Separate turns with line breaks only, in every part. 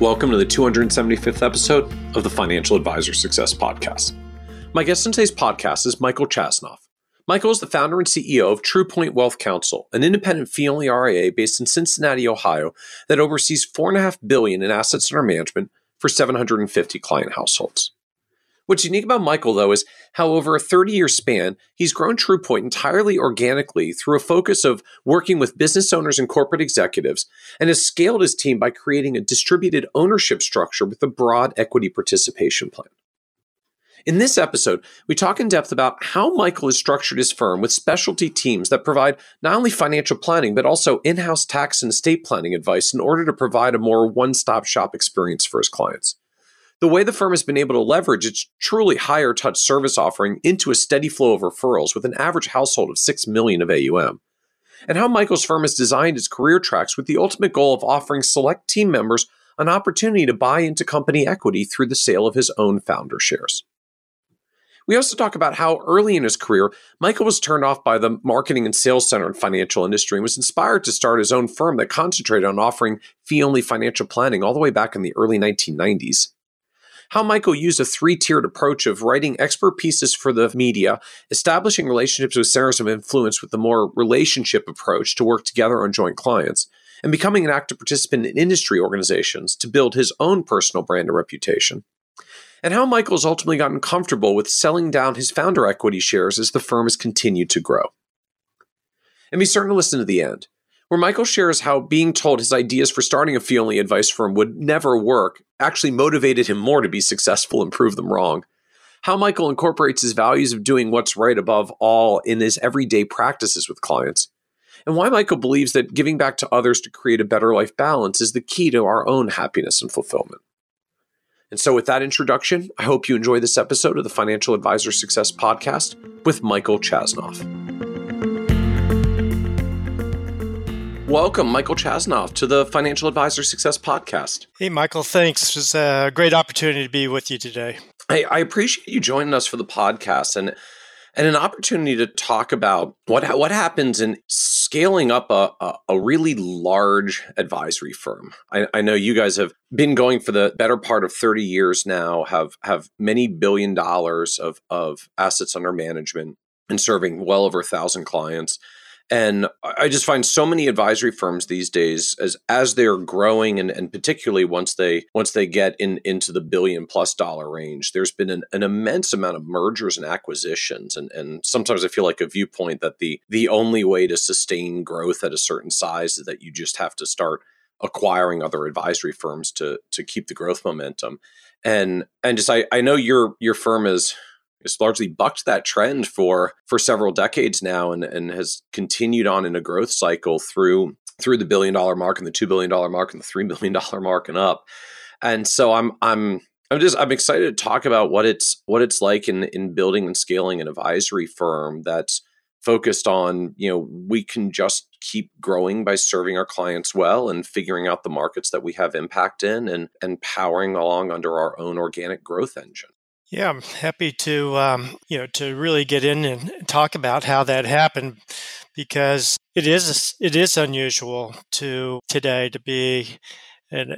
Welcome to the 275th episode of the Financial Advisor Success Podcast. My guest on today's podcast is Michael Chasnoff. Michael is the founder and CEO of TruePoint Wealth Counsel, an independent fee-only RIA based in Cincinnati, Ohio, that oversees 4.5 billion in assets under management for 750 client households. What's unique about Michael, though, is how over a 30 year span, he's grown TruePoint entirely organically through a focus of working with business owners and corporate executives, and has scaled his team by creating a distributed ownership structure with a broad equity participation plan. In this episode, we talk in depth about how Michael has structured his firm with specialty teams that provide not only financial planning, but also in house tax and estate planning advice in order to provide a more one stop shop experience for his clients the way the firm has been able to leverage its truly higher touch service offering into a steady flow of referrals with an average household of 6 million of AUM. And how Michael's firm has designed its career tracks with the ultimate goal of offering select team members an opportunity to buy into company equity through the sale of his own founder shares. We also talk about how early in his career, Michael was turned off by the marketing and sales center and financial industry and was inspired to start his own firm that concentrated on offering fee only financial planning all the way back in the early 1990s how Michael used a three tiered approach of writing expert pieces for the media, establishing relationships with centers of influence with the more relationship approach to work together on joint clients, and becoming an active participant in industry organizations to build his own personal brand and reputation. And how Michael has ultimately gotten comfortable with selling down his founder equity shares as the firm has continued to grow. And be certain to listen to the end where Michael shares how being told his ideas for starting a fee only advice firm would never work actually motivated him more to be successful and prove them wrong. How Michael incorporates his values of doing what's right above all in his everyday practices with clients. And why Michael believes that giving back to others to create a better life balance is the key to our own happiness and fulfillment. And so, with that introduction, I hope you enjoy this episode of the Financial Advisor Success Podcast with Michael Chasnoff. Welcome, Michael Chasnoff, to the Financial Advisor Success Podcast.
Hey, Michael, thanks. It's a great opportunity to be with you today.
Hey, I appreciate you joining us for the podcast and and an opportunity to talk about what what happens in scaling up a, a, a really large advisory firm. I, I, know you guys have been going for the better part of 30 years now, have have many billion dollars of, of assets under management and serving well over a thousand clients. And I just find so many advisory firms these days as as they're growing and, and particularly once they once they get in into the billion plus dollar range, there's been an, an immense amount of mergers and acquisitions. And and sometimes I feel like a viewpoint that the the only way to sustain growth at a certain size is that you just have to start acquiring other advisory firms to to keep the growth momentum. And and just I, I know your your firm is has largely bucked that trend for for several decades now and, and has continued on in a growth cycle through through the billion dollar mark and the two billion dollar mark and the three billion dollar mark and up. And so I'm I'm I'm just I'm excited to talk about what it's what it's like in in building and scaling an advisory firm that's focused on you know we can just keep growing by serving our clients well and figuring out the markets that we have impact in and and powering along under our own organic growth engine
yeah, I'm happy to um, you know to really get in and talk about how that happened because it is it is unusual to today to be an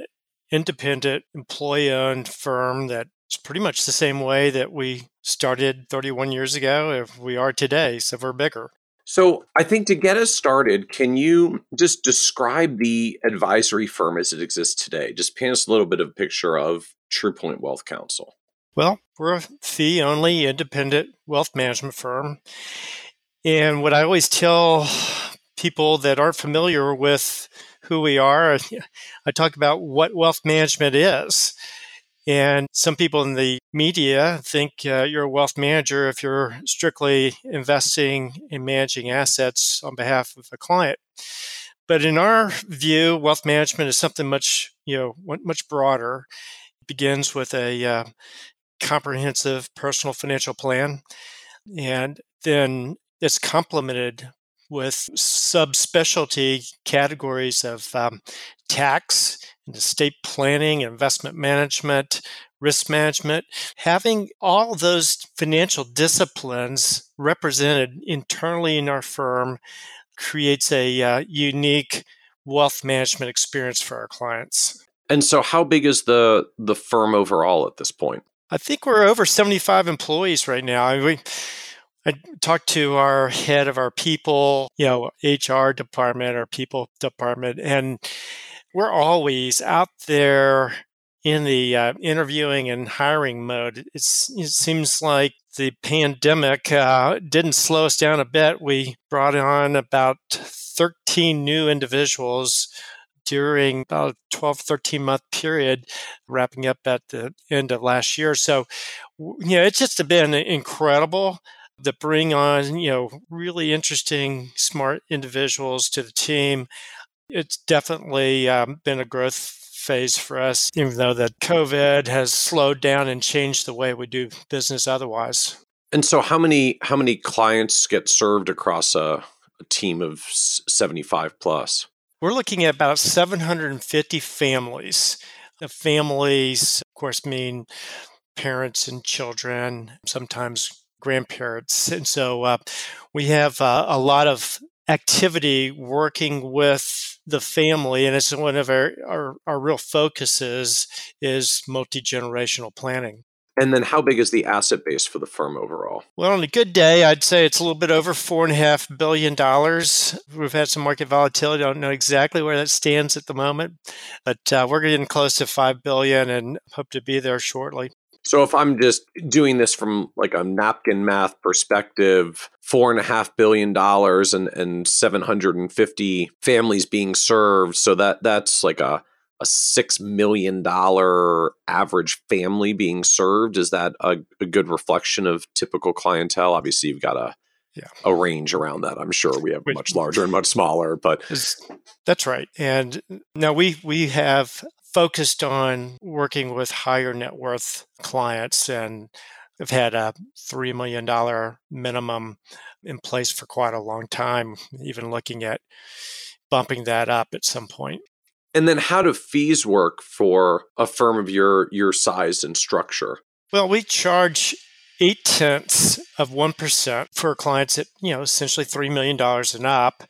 independent employee-owned firm that's pretty much the same way that we started 31 years ago if we are today so we're bigger.
So i think to get us started can you just describe the advisory firm as it exists today? Just paint us a little bit of a picture of truepoint wealth counsel
well, we're a fee only independent wealth management firm. And what I always tell people that aren't familiar with who we are, I talk about what wealth management is. And some people in the media think uh, you're a wealth manager if you're strictly investing and managing assets on behalf of a client. But in our view, wealth management is something much, you know, much broader. It begins with a uh, comprehensive personal financial plan. And then it's complemented with subspecialty categories of um, tax and estate planning, investment management, risk management. Having all those financial disciplines represented internally in our firm creates a uh, unique wealth management experience for our clients.
And so how big is the the firm overall at this point?
I think we're over 75 employees right now. I, we, I talked to our head of our people, you know, HR department, our people department, and we're always out there in the uh, interviewing and hiring mode. It's, it seems like the pandemic uh, didn't slow us down a bit. We brought on about 13 new individuals during about a 12, 13 month period, wrapping up at the end of last year. So, you know, it's just been incredible to bring on, you know, really interesting, smart individuals to the team. It's definitely um, been a growth phase for us, even though that COVID has slowed down and changed the way we do business otherwise.
And so how many how many clients get served across a, a team of 75 plus?
We're looking at about 750 families. The families, of course, mean parents and children, sometimes grandparents. And so uh, we have uh, a lot of activity working with the family and it's one of our, our, our real focuses is multi-generational planning
and then how big is the asset base for the firm overall?
Well, on a good day, I'd say it's a little bit over four and a half billion dollars. We've had some market volatility. I don't know exactly where that stands at the moment, but uh, we're getting close to five billion and hope to be there shortly.
So if I'm just doing this from like a napkin math perspective, four and a half billion dollars and and 750 families being served, so that that's like a a six million dollar average family being served? Is that a, a, good reflection of typical clientele? Obviously you've got a yeah. a range around that. I'm sure we have much larger and much smaller but
that's right. And now we we have focused on working with higher net worth clients and have had a $3 million minimum in place for quite a long time even looking at bumping that up at some point
and then how do fees work for a firm of your your size and structure?
Well, we charge eight tenths of one percent for clients at you know essentially three million dollars and up.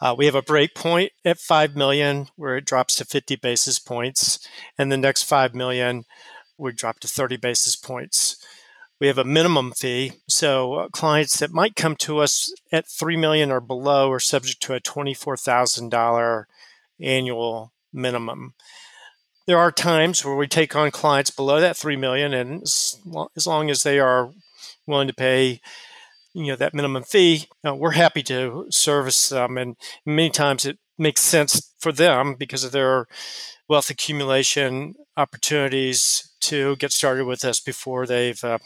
Uh, we have a break point at five million where it drops to fifty basis points, and the next five million would drop to thirty basis points. We have a minimum fee, so uh, clients that might come to us at three million or below are subject to a twenty-four thousand dollar annual minimum. There are times where we take on clients below that three million, and as long as they are willing to pay, you know, that minimum fee, you know, we're happy to service them. And many times it makes sense for them because of their wealth accumulation opportunities to get started with us before they've uh,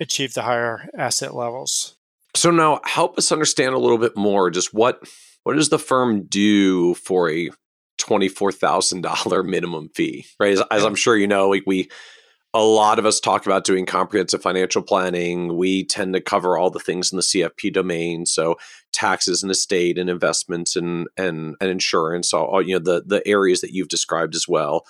achieved the higher asset levels.
So now, help us understand a little bit more. Just what what does the firm do for a $24,000 minimum fee, right? As, as, I'm sure you know, we, we, a lot of us talk about doing comprehensive financial planning. We tend to cover all the things in the CFP domain. So taxes and estate and investments and, and, and insurance, all, all, you know, the, the areas that you've described as well.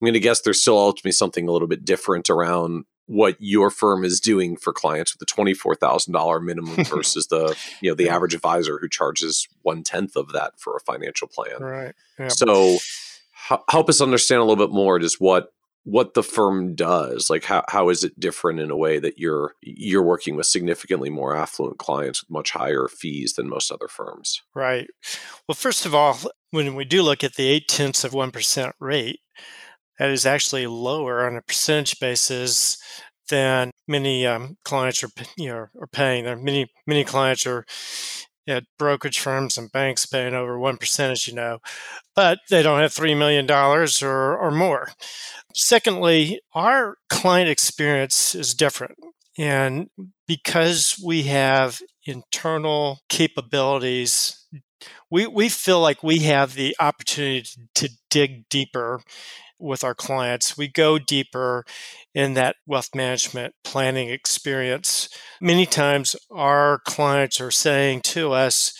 I'm going to guess there's still ultimately something a little bit different around what your firm is doing for clients with the twenty four thousand dollar minimum versus the you know the average advisor who charges one tenth of that for a financial plan.
Right.
Yep. So h- help us understand a little bit more just what what the firm does like how, how is it different in a way that you're you're working with significantly more affluent clients with much higher fees than most other firms
right well first of all when we do look at the eight tenths of 1% rate that is actually lower on a percentage basis than many um, clients are you know are paying. There are many many clients are at brokerage firms and banks paying over one percent, as you know, but they don't have three million dollars or or more. Secondly, our client experience is different. And because we have internal capabilities, we, we feel like we have the opportunity to dig deeper with our clients. We go deeper in that wealth management planning experience. Many times our clients are saying to us,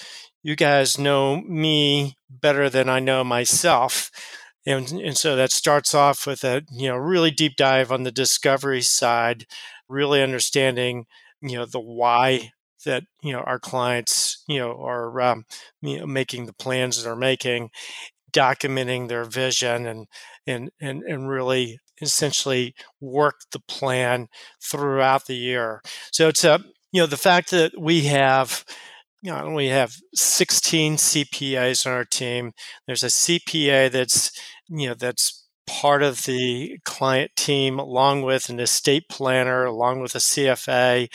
you guys know me better than I know myself. And, and so that starts off with a you know really deep dive on the discovery side, really understanding you know the why that you know our clients you know are um, you know, making the plans that they're making, documenting their vision and and and and really essentially work the plan throughout the year. So it's a you know the fact that we have you know, we have 16 CPAs on our team. There's a CPA that's, you know, that's part of the client team along with an estate planner along with a cfa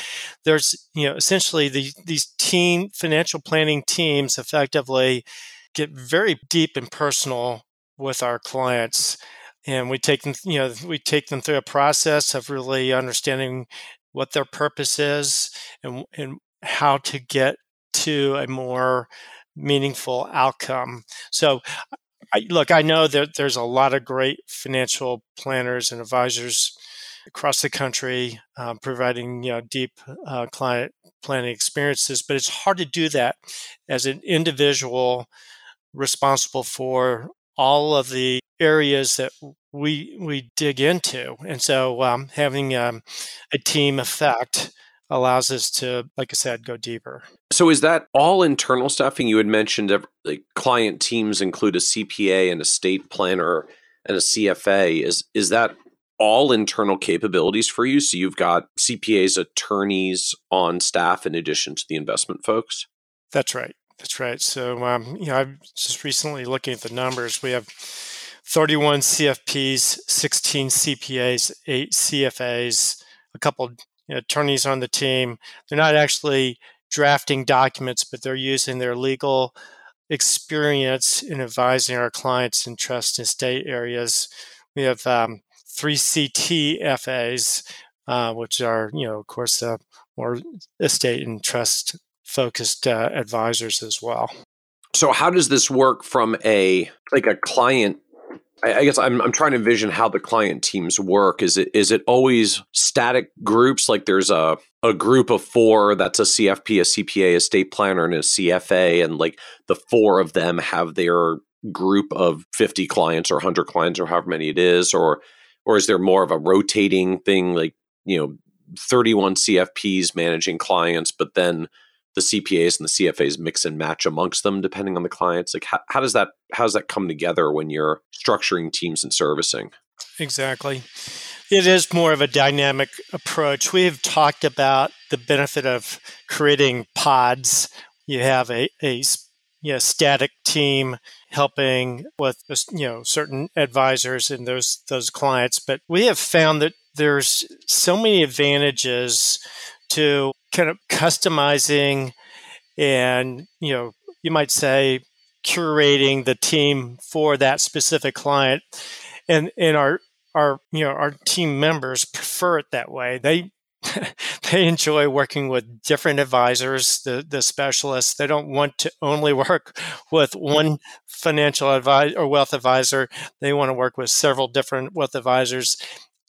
there's you know essentially the, these team financial planning teams effectively get very deep and personal with our clients and we take them you know we take them through a process of really understanding what their purpose is and, and how to get to a more meaningful outcome. So, I, look, I know that there's a lot of great financial planners and advisors across the country um, providing you know deep uh, client planning experiences, but it's hard to do that as an individual responsible for all of the areas that we we dig into, and so um, having um, a team effect allows us to, like I said, go deeper.
So is that all internal staffing? You had mentioned like client teams include a CPA and a state planner and a CFA. Is is that all internal capabilities for you? So you've got CPAs, attorneys on staff in addition to the investment folks.
That's right. That's right. So um, you know, I'm just recently looking at the numbers. We have 31 CFPs, 16 CPAs, eight CFAs, a couple you know, attorneys on the team. They're not actually drafting documents, but they're using their legal experience in advising our clients in trust and estate areas. We have um, three CTFAs, uh, which are, you know, of course, uh, more estate and trust focused uh, advisors as well.
So, how does this work from a like a client I guess I'm I'm trying to envision how the client teams work. Is it is it always static groups? Like there's a a group of four that's a CFP, a CPA, a state planner, and a CFA, and like the four of them have their group of 50 clients or 100 clients or however many it is, or or is there more of a rotating thing? Like you know, 31 CFPs managing clients, but then the CPAs and the CFAs mix and match amongst them depending on the clients? Like how, how does that how does that come together when you're structuring teams and servicing?
Exactly. It is more of a dynamic approach. We have talked about the benefit of creating pods. You have a, a you know, static team helping with you know certain advisors and those those clients, but we have found that there's so many advantages to kind of customizing and you know you might say curating the team for that specific client. And and our our you know our team members prefer it that way. They they enjoy working with different advisors the the specialists. They don't want to only work with one financial advisor or wealth advisor. They want to work with several different wealth advisors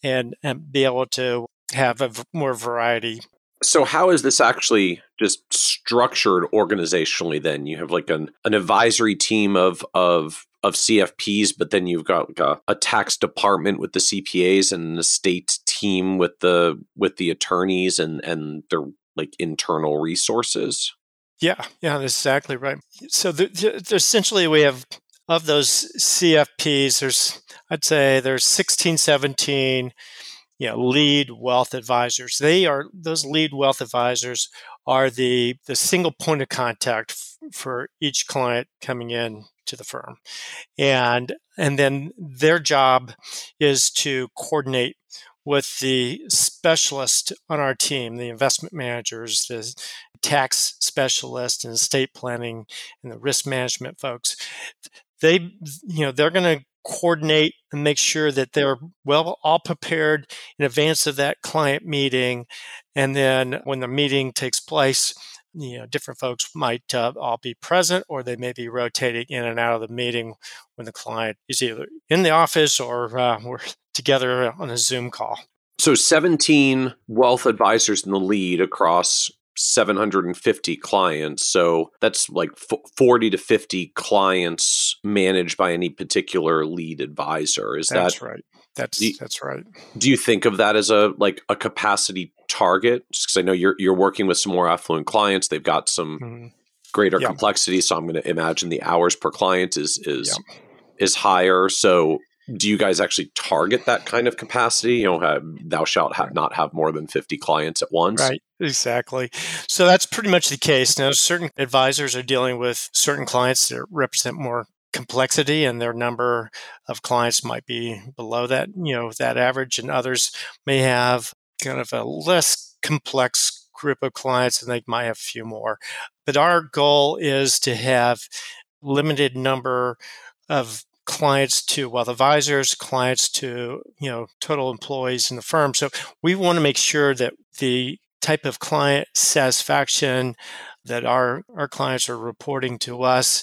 and and be able to have a more variety
so how is this actually just structured organizationally then? You have like an, an advisory team of of of CFPs, but then you've got like a, a, tax department with the CPAs and an estate team with the with the attorneys and and their like internal resources.
Yeah, yeah, that's exactly right. So the, the, essentially, we have of those CFPs. There's I'd say there's 16, 17 you know, lead wealth advisors. They are those lead wealth advisors are the the single point of contact f- for each client coming in to the firm, and and then their job is to coordinate with the specialist on our team, the investment managers, the tax specialist, and estate planning, and the risk management folks. They, you know, they're going to coordinate and make sure that they're well all prepared in advance of that client meeting. And then when the meeting takes place you know different folks might uh, all be present or they may be rotating in and out of the meeting when the client is either in the office or uh, we're together on a zoom call.
So 17 wealth advisors in the lead across 750 clients. So that's like 40 to 50 clients managed by any particular lead advisor. Is
that's
that
right? That's
you,
that's right.
Do you think of that as a like a capacity target? Because I know you're you're working with some more affluent clients. They've got some mm-hmm. greater yeah. complexity. So I'm going to imagine the hours per client is is yeah. is higher. So do you guys actually target that kind of capacity? You know, thou shalt not have more than 50 clients at once.
Right, exactly. So that's pretty much the case. Now, certain advisors are dealing with certain clients that represent more complexity and their number of clients might be below that, you know, that average, and others may have kind of a less complex group of clients and they might have a few more. But our goal is to have limited number of clients to wealth advisors, clients to you know total employees in the firm. So we want to make sure that the type of client satisfaction that our, our clients are reporting to us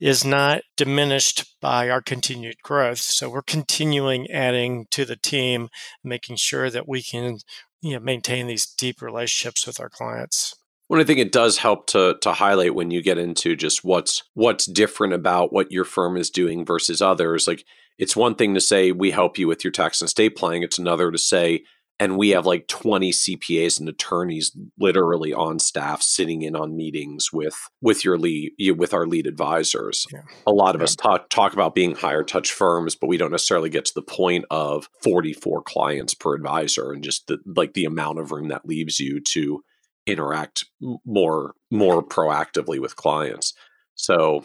is not diminished by our continued growth. So we're continuing adding to the team, making sure that we can you know, maintain these deep relationships with our clients.
Well, I think it does help to to highlight when you get into just what's what's different about what your firm is doing versus others. Like it's one thing to say we help you with your tax and estate planning. It's another to say, and we have like 20 CPAs and attorneys literally on staff sitting in on meetings with with your lead with our lead advisors. Yeah. A lot of yeah. us talk talk about being higher touch firms, but we don't necessarily get to the point of 44 clients per advisor and just the, like the amount of room that leaves you to interact more more proactively with clients. So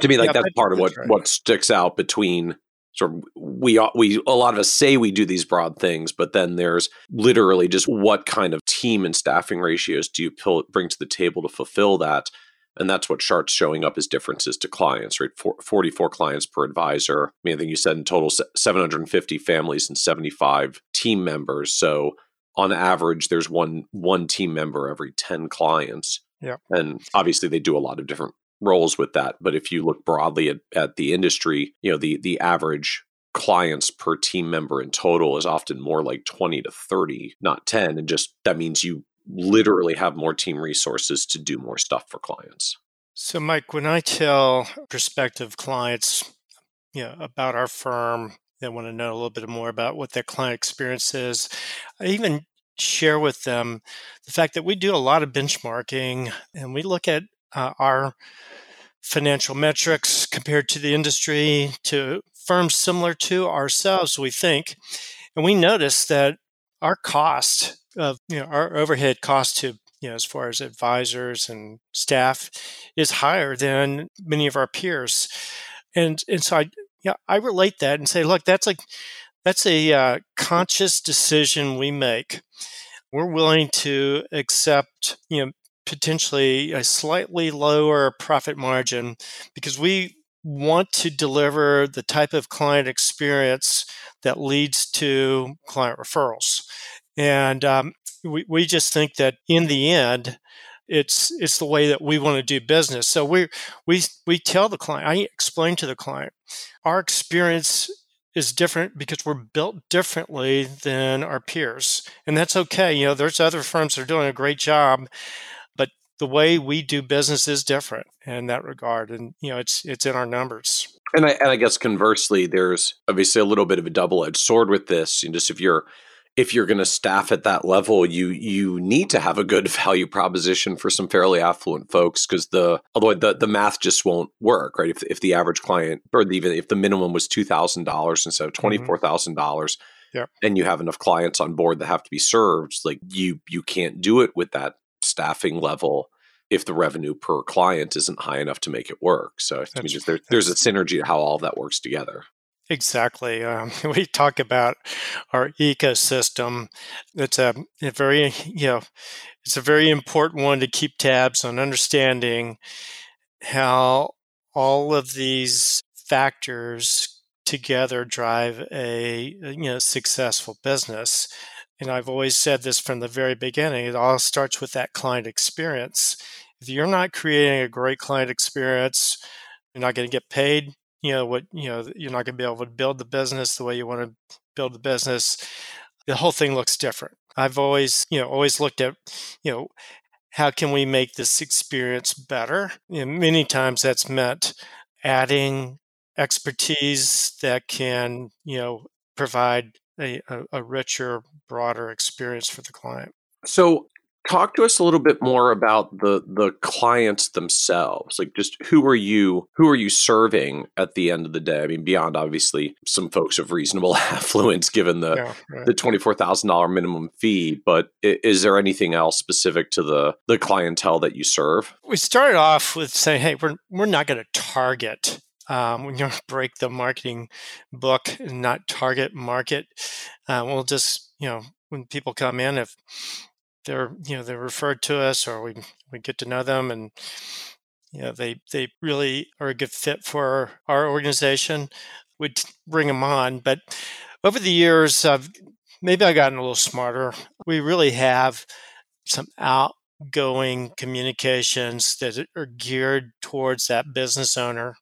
to me, like yeah, that's part of what right. what sticks out between sort of we we a lot of us say we do these broad things, but then there's literally just what kind of team and staffing ratios do you pull, bring to the table to fulfill that. And that's what Chart's showing up as differences to clients, right? For, 44 clients per advisor. I mean, I think you said in total 750 families and 75 team members. So on average there's one one team member every 10 clients
yeah
and obviously they do a lot of different roles with that but if you look broadly at, at the industry you know the the average clients per team member in total is often more like 20 to 30 not 10 and just that means you literally have more team resources to do more stuff for clients
so mike when i tell prospective clients you know about our firm they want to know a little bit more about what their client experience is. I even share with them the fact that we do a lot of benchmarking and we look at uh, our financial metrics compared to the industry, to firms similar to ourselves, we think. And we notice that our cost of, you know, our overhead cost to you know, as far as advisors and staff is higher than many of our peers. And and so I yeah, I relate that and say, look, that's like that's a uh, conscious decision we make. We're willing to accept, you know, potentially a slightly lower profit margin because we want to deliver the type of client experience that leads to client referrals. And um, we, we just think that in the end, it's it's the way that we want to do business. So we we we tell the client, I explain to the client, our experience is different because we're built differently than our peers. And that's okay. You know, there's other firms that are doing a great job, but the way we do business is different in that regard. And, you know, it's it's in our numbers.
And I, and I guess conversely, there's obviously a little bit of a double edged sword with this. And just if you're if you're going to staff at that level, you you need to have a good value proposition for some fairly affluent folks because the although the, the math just won't work, right? If if the average client or even if the minimum was two thousand dollars instead of mm-hmm. twenty four thousand dollars,
yeah.
and you have enough clients on board that have to be served, like you you can't do it with that staffing level if the revenue per client isn't high enough to make it work. So me, just there, there's a synergy to how all of that works together.
Exactly. Um, we talk about our ecosystem. It's a, a, very, you know, it's a very important one to keep tabs on understanding how all of these factors together drive a you know successful business and I've always said this from the very beginning, it all starts with that client experience. If you're not creating a great client experience, you're not going to get paid. You know what? You know you're not going to be able to build the business the way you want to build the business. The whole thing looks different. I've always, you know, always looked at, you know, how can we make this experience better? You know, many times that's meant adding expertise that can, you know, provide a, a, a richer, broader experience for the client.
So talk to us a little bit more about the the clients themselves. Like just who are you who are you serving at the end of the day? I mean beyond obviously some folks of reasonable affluence given the yeah, right. the $24000 minimum fee but is there anything else specific to the the clientele that you serve?
We started off with saying hey we're we're not going to target um, when you break the marketing book and not target market, uh, we'll just you know when people come in, if they're you know they're referred to us or we we get to know them and you know they they really are a good fit for our organization, we'd bring them on. But over the years, I've maybe I've gotten a little smarter. We really have some outgoing communications that are geared towards that business owner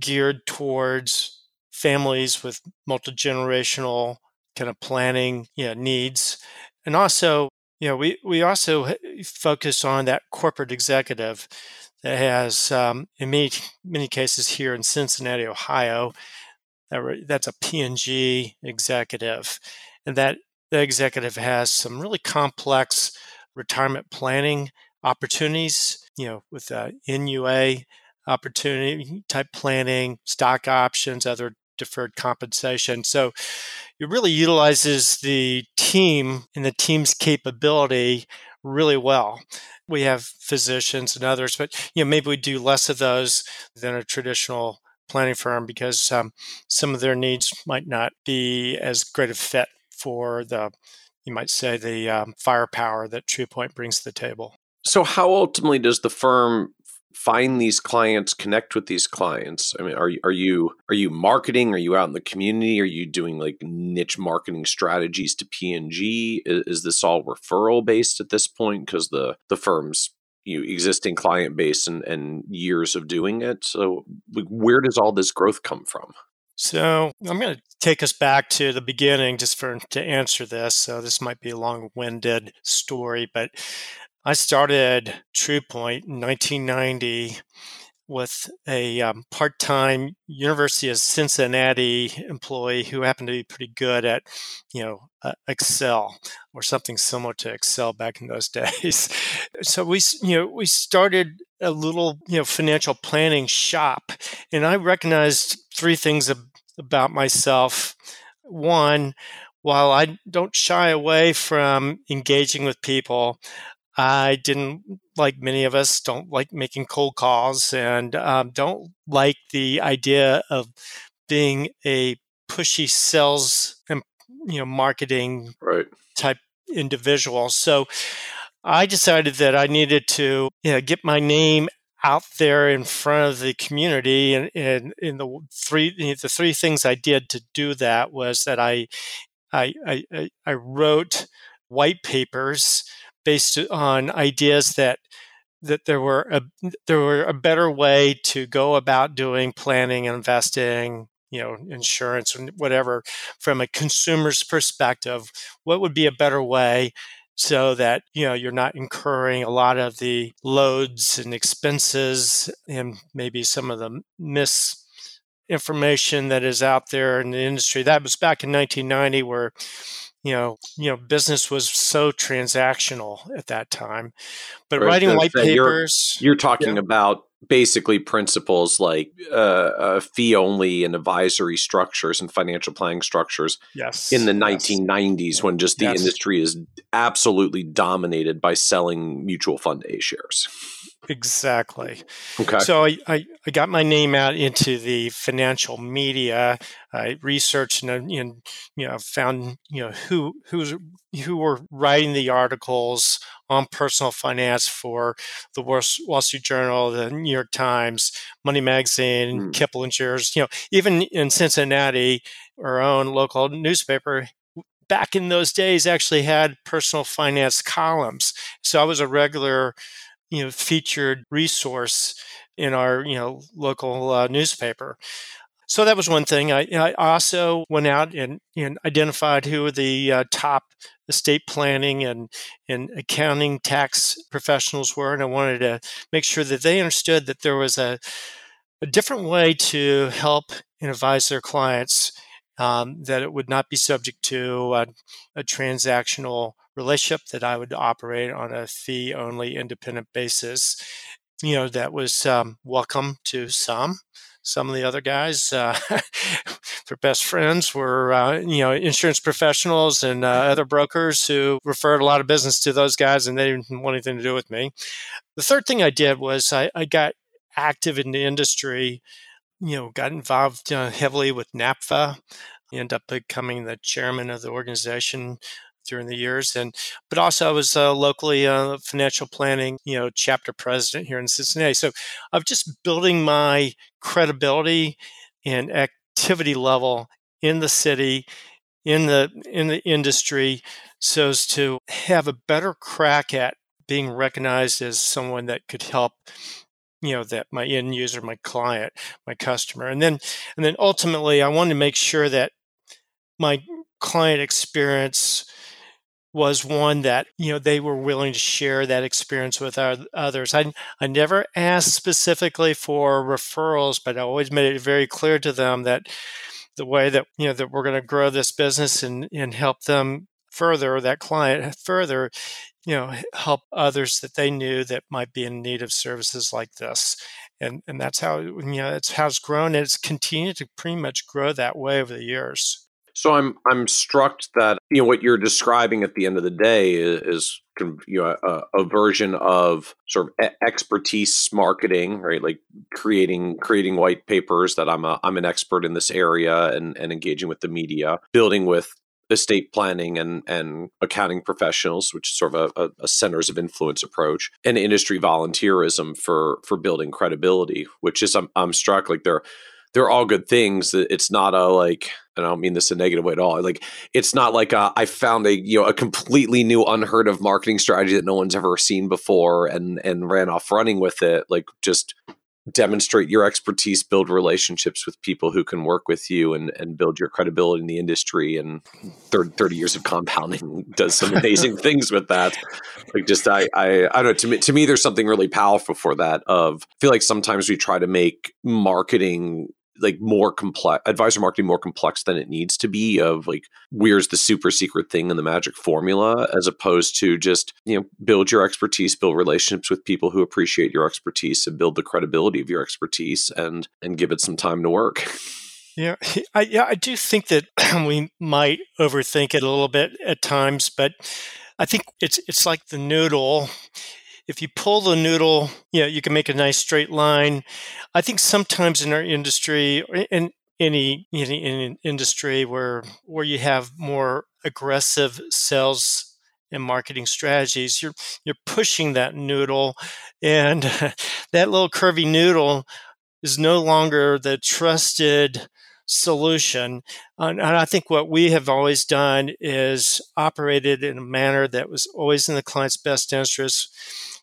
geared towards families with multi-generational kind of planning you know, needs and also know we, we also focus on that corporate executive that has um, in many many cases here in cincinnati ohio that, that's a P&G executive and that the executive has some really complex retirement planning opportunities you know with uh, nua opportunity type planning, stock options, other deferred compensation. So it really utilizes the team and the team's capability really well. We have physicians and others, but you know maybe we do less of those than a traditional planning firm because um, some of their needs might not be as great a fit for the you might say the um, firepower that TruePoint brings to the table.
So, how ultimately does the firm find these clients, connect with these clients? I mean, are are you are you marketing? Are you out in the community? Are you doing like niche marketing strategies to P&G? Is, is this all referral based at this point because the the firm's you know, existing client base and, and years of doing it? So, where does all this growth come from?
So I'm going to take us back to the beginning just for to answer this. So this might be a long-winded story, but I started TruePoint in 1990 with a um, part time University of Cincinnati employee who happened to be pretty good at, you know, uh, Excel or something similar to Excel back in those days. so we, you know, we started a little, you know, financial planning shop, and I recognized three things ab- about myself. One, while I don't shy away from engaging with people, I didn't, like many of us, don't like making cold calls and um, don't like the idea of being a pushy sales and you know marketing
right.
type individual. So I decided that I needed to you know, get my name out there in front of the community and, and in the three the three things I did to do that was that I I I, I wrote white papers based on ideas that that there were a there were a better way to go about doing planning and investing you know insurance and whatever from a consumer's perspective what would be a better way so that you know you're not incurring a lot of the loads and expenses and maybe some of the misinformation that is out there in the industry? That was back in 1990 where you know, you know, business was so transactional at that time. But writing white papers,
you're, you're talking yeah. about basically principles like uh, uh, fee only and advisory structures and financial planning structures.
Yes,
in the yes. 1990s, when just the yes. industry is absolutely dominated by selling mutual fund A shares.
Exactly.
Okay.
So I, I, I, got my name out into the financial media. I researched and, and you know found you know who who's who were writing the articles on personal finance for the Wall Street Journal, the New York Times, Money Magazine, mm. Kiplinger's. You know, even in Cincinnati, our own local newspaper, back in those days actually had personal finance columns. So I was a regular, you know, featured resource in our, you know, local uh, newspaper. So that was one thing. I, I also went out and, and identified who the uh, top estate planning and, and accounting tax professionals were. And I wanted to make sure that they understood that there was a, a different way to help and advise their clients um, that it would not be subject to a, a, transactional relationship that I would operate on a fee only independent basis. You know, that was um, welcome to some some of the other guys, uh, their best friends were, uh, you know, insurance professionals and uh, other brokers who referred a lot of business to those guys, and they didn't want anything to do with me. The third thing I did was I, I got active in the industry. You know, got involved uh, heavily with NAPFA. End up becoming the chairman of the organization during the years and but also i was uh, locally uh, financial planning you know chapter president here in cincinnati. So i'm just building my credibility and activity level in the city in the in the industry so as to have a better crack at being recognized as someone that could help you know that my end user my client my customer. And then and then ultimately i wanted to make sure that my client experience was one that you know they were willing to share that experience with our, others. I I never asked specifically for referrals, but I always made it very clear to them that the way that you know that we're going to grow this business and and help them further that client further you know help others that they knew that might be in need of services like this and and that's how you know it's how it's grown and it's continued to pretty much grow that way over the years
so I'm I'm struck that you know what you're describing at the end of the day is, is you know a, a, version of sort of expertise marketing, right? Like creating creating white papers that I'm a I'm an expert in this area and and engaging with the media, building with estate planning and and accounting professionals, which is sort of a, a, centers of influence approach, and industry volunteerism for for building credibility. Which is I'm I'm struck like they're they're all good things. It's not a like, and I don't mean this in a negative way at all. Like, it's not like a, I found a you know a completely new, unheard of marketing strategy that no one's ever seen before, and and ran off running with it. Like, just demonstrate your expertise, build relationships with people who can work with you, and and build your credibility in the industry. And 30, 30 years of compounding does some amazing things with that. Like, just I I I don't know. To me, to me, there's something really powerful for that. Of I feel like sometimes we try to make marketing like more complex advisor marketing more complex than it needs to be of like where's the super secret thing in the magic formula as opposed to just you know build your expertise build relationships with people who appreciate your expertise and build the credibility of your expertise and and give it some time to work.
Yeah i yeah i do think that we might overthink it a little bit at times but i think it's it's like the noodle if you pull the noodle, you know, you can make a nice straight line. I think sometimes in our industry, in any, any industry where where you have more aggressive sales and marketing strategies, you're you're pushing that noodle, and that little curvy noodle is no longer the trusted solution. And I think what we have always done is operated in a manner that was always in the client's best interest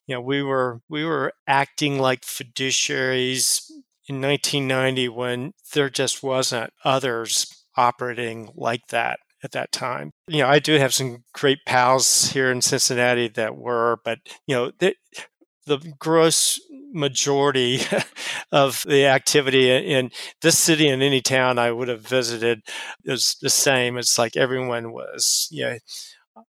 you know, we were we were acting like fiduciaries in 1990 when there just wasn't others operating like that at that time. You know, I do have some great pals here in Cincinnati that were, but you know, the, the gross majority of the activity in this city and any town I would have visited is the same. It's like everyone was, you know,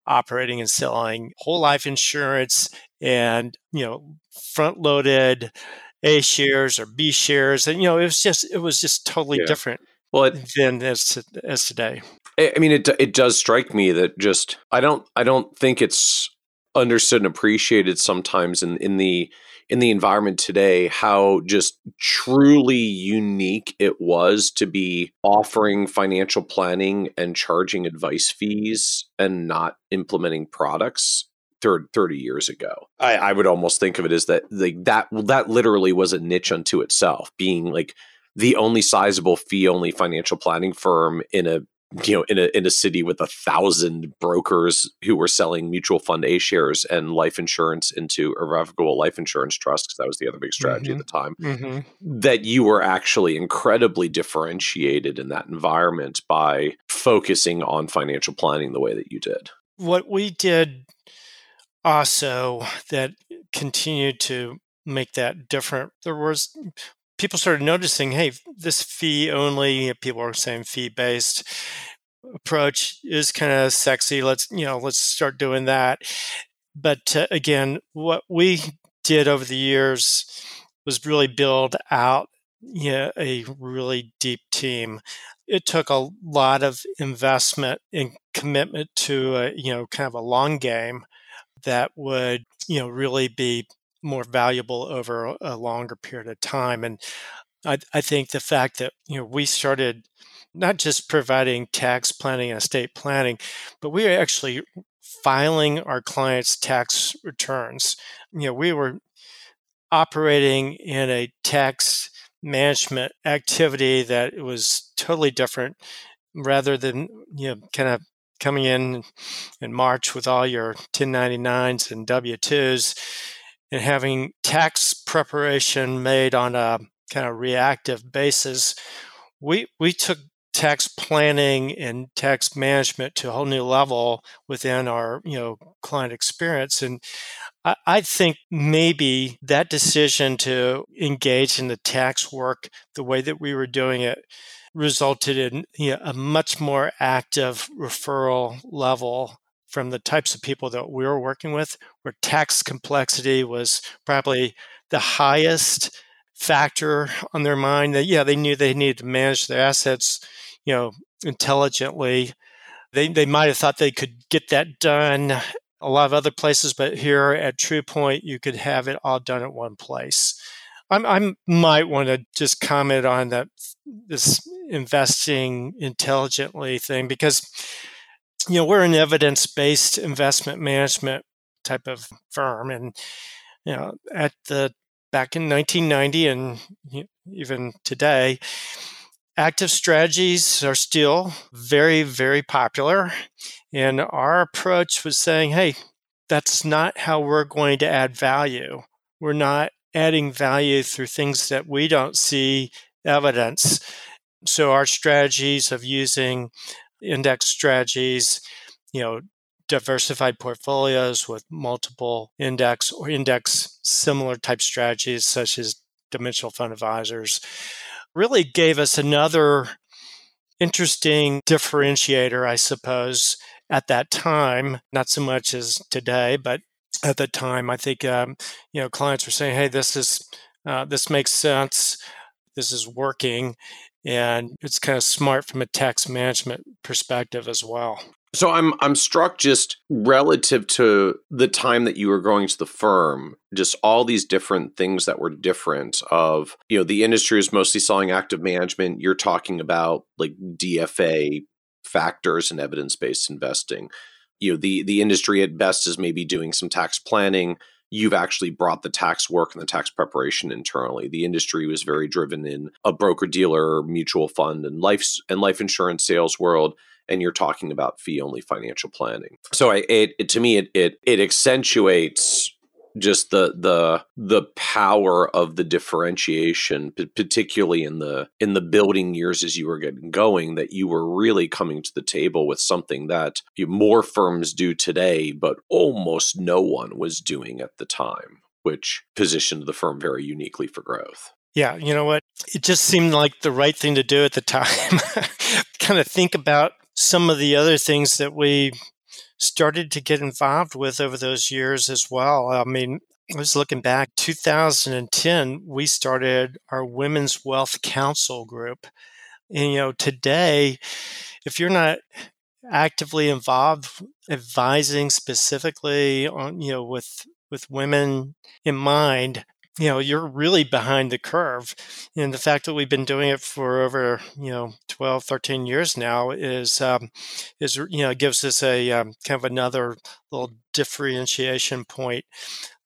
operating and selling whole life insurance and you know front loaded a shares or b shares and you know it was just it was just totally yeah. different well it, than as as today
i mean it it does strike me that just i don't i don't think it's understood and appreciated sometimes in in the in the environment today how just truly unique it was to be offering financial planning and charging advice fees and not implementing products 30 years ago. I, I would almost think of it as that like that that literally was a niche unto itself, being like the only sizable fee only financial planning firm in a you know in a in a city with a thousand brokers who were selling mutual fund A shares and life insurance into irrevocable life insurance trusts because that was the other big strategy
mm-hmm.
at the time
mm-hmm.
that you were actually incredibly differentiated in that environment by focusing on financial planning the way that you did
what we did also that continued to make that different there was people started noticing, hey, this fee only, people are saying fee based approach is kind of sexy. Let's, you know, let's start doing that. But uh, again, what we did over the years was really build out you know, a really deep team. It took a lot of investment and commitment to a, you know, kind of a long game that would, you know, really be more valuable over a longer period of time. And I, I think the fact that you know we started not just providing tax planning and estate planning, but we are actually filing our clients' tax returns. You know, we were operating in a tax management activity that was totally different rather than you know kind of coming in in March with all your 1099s and W2s and having tax preparation made on a kind of reactive basis, we we took tax planning and tax management to a whole new level within our you know client experience and I, I think maybe that decision to engage in the tax work the way that we were doing it resulted in you know, a much more active referral level from the types of people that we were working with, where tax complexity was probably the highest factor on their mind. That yeah, they knew they needed to manage their assets, you know, intelligently. They they might have thought they could get that done a lot of other places, but here at TruePoint, you could have it all done at one place. I'm, I might want to just comment on that this investing intelligently thing because you know, we're an evidence based investment management type of firm. And, you know, at the back in 1990 and even today, active strategies are still very, very popular. And our approach was saying, hey, that's not how we're going to add value. We're not adding value through things that we don't see evidence. So our strategies of using index strategies, you know, diversified portfolios with multiple index or index similar type strategies such as dimensional fund advisors really gave us another interesting differentiator, I suppose, at that time, not so much as today, but at the time, I think um, you know clients were saying, "Hey, this is uh, this makes sense. This is working," and it's kind of smart from a tax management perspective as well.
So I'm I'm struck just relative to the time that you were going to the firm, just all these different things that were different of, you know, the industry is mostly selling active management. You're talking about like DFA factors and evidence-based investing. You know, the the industry at best is maybe doing some tax planning you've actually brought the tax work and the tax preparation internally. The industry was very driven in a broker dealer, mutual fund, and life and life insurance sales world. And you're talking about fee only financial planning. So I, it, it to me it, it it accentuates just the the the power of the differentiation particularly in the in the building years as you were getting going that you were really coming to the table with something that you, more firms do today but almost no one was doing at the time which positioned the firm very uniquely for growth.
Yeah you know what? It just seemed like the right thing to do at the time. Kind of think about some of the other things that we started to get involved with over those years as well. I mean, I was looking back 2010 we started our women's wealth council group and you know today if you're not actively involved advising specifically on you know with with women in mind you know you're really behind the curve and the fact that we've been doing it for over you know 12 13 years now is um, is you know gives us a um, kind of another little differentiation point.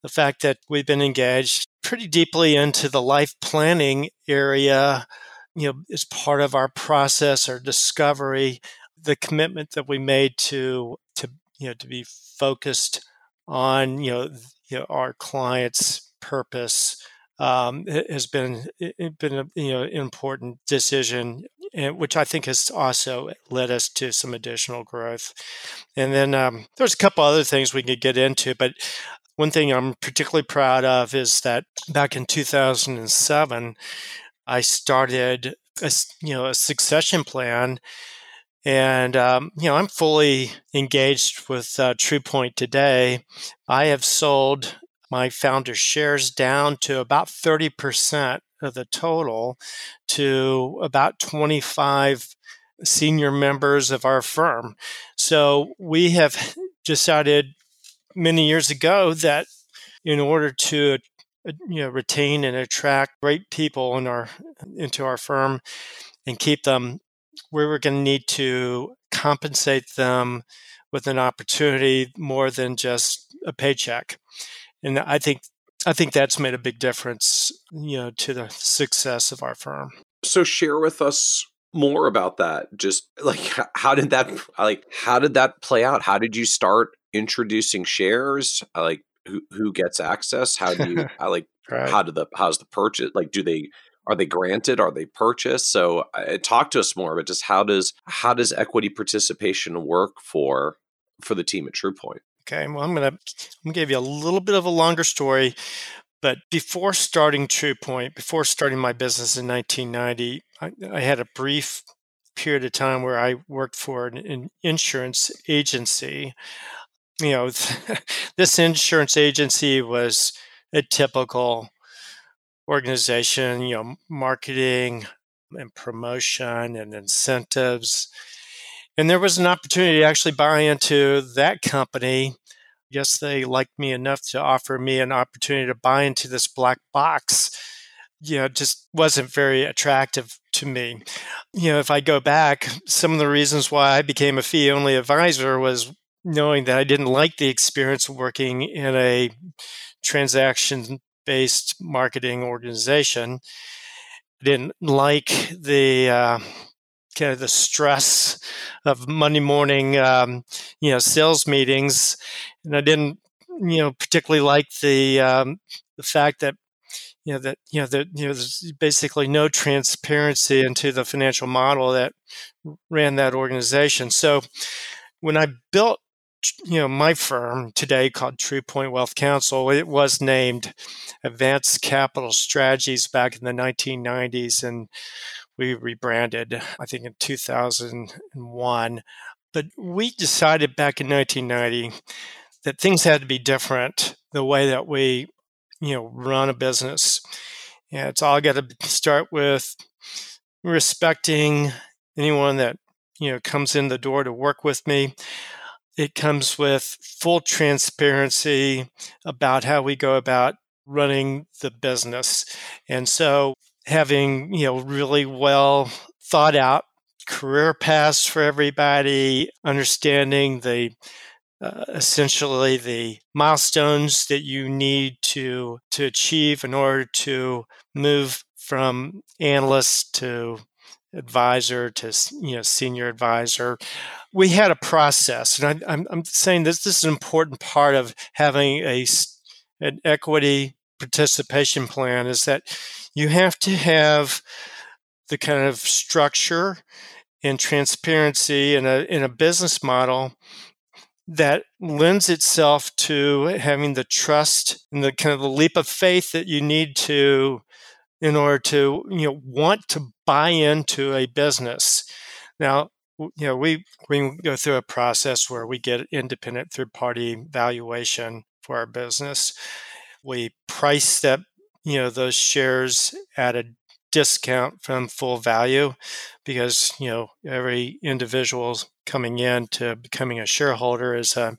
The fact that we've been engaged pretty deeply into the life planning area you know is part of our process our discovery the commitment that we made to to you know to be focused on you know, you know our clients' purpose um, has been been a you know important decision, which I think has also led us to some additional growth. And then um, there's a couple other things we could get into, but one thing I'm particularly proud of is that back in 2007, I started a, you know a succession plan and, um, you know, I'm fully engaged with uh, TruePoint today. I have sold my founder shares down to about 30% of the total to about 25 senior members of our firm. So we have decided many years ago that in order to uh, you know retain and attract great people in our into our firm and keep them we were going to need to compensate them with an opportunity more than just a paycheck and I think I think that's made a big difference, you know, to the success of our firm.
So share with us more about that. Just like how did that like how did that play out? How did you start introducing shares? Like who who gets access? How do you how, like right. how do the how's the purchase like do they are they granted are they purchased so uh, talk to us more but just how does how does equity participation work for for the team at truepoint
Okay, well, I'm going to give you a little bit of a longer story. But before starting TruePoint, before starting my business in 1990, I, I had a brief period of time where I worked for an, an insurance agency. You know, this insurance agency was a typical organization, you know, marketing and promotion and incentives. And there was an opportunity to actually buy into that company guess they liked me enough to offer me an opportunity to buy into this black box. You know, just wasn't very attractive to me. You know, if I go back, some of the reasons why I became a fee only advisor was knowing that I didn't like the experience working in a transaction based marketing organization. I didn't like the uh, kind of the stress of Monday morning, um, you know, sales meetings, and I didn't, you know, particularly like the um, the fact that you know that you know that you know there's basically no transparency into the financial model that ran that organization. So when I built you know my firm today called TruePoint Wealth Counsel, it was named Advanced Capital Strategies back in the 1990s, and we rebranded, I think, in 2001. But we decided back in 1990 that things had to be different the way that we, you know, run a business. And it's all got to start with respecting anyone that, you know, comes in the door to work with me. It comes with full transparency about how we go about running the business. And so having you know really well thought out career paths for everybody, understanding the uh, essentially the milestones that you need to to achieve in order to move from analyst to advisor to you know senior advisor. We had a process and I, am saying this this is an important part of having a an equity participation plan is that you have to have the kind of structure and transparency in a in a business model that lends itself to having the trust and the kind of the leap of faith that you need to in order to you know want to buy into a business. Now you know we we go through a process where we get independent third party valuation for our business we price that you know those shares at a discount from full value because you know every individual coming in to becoming a shareholder is a,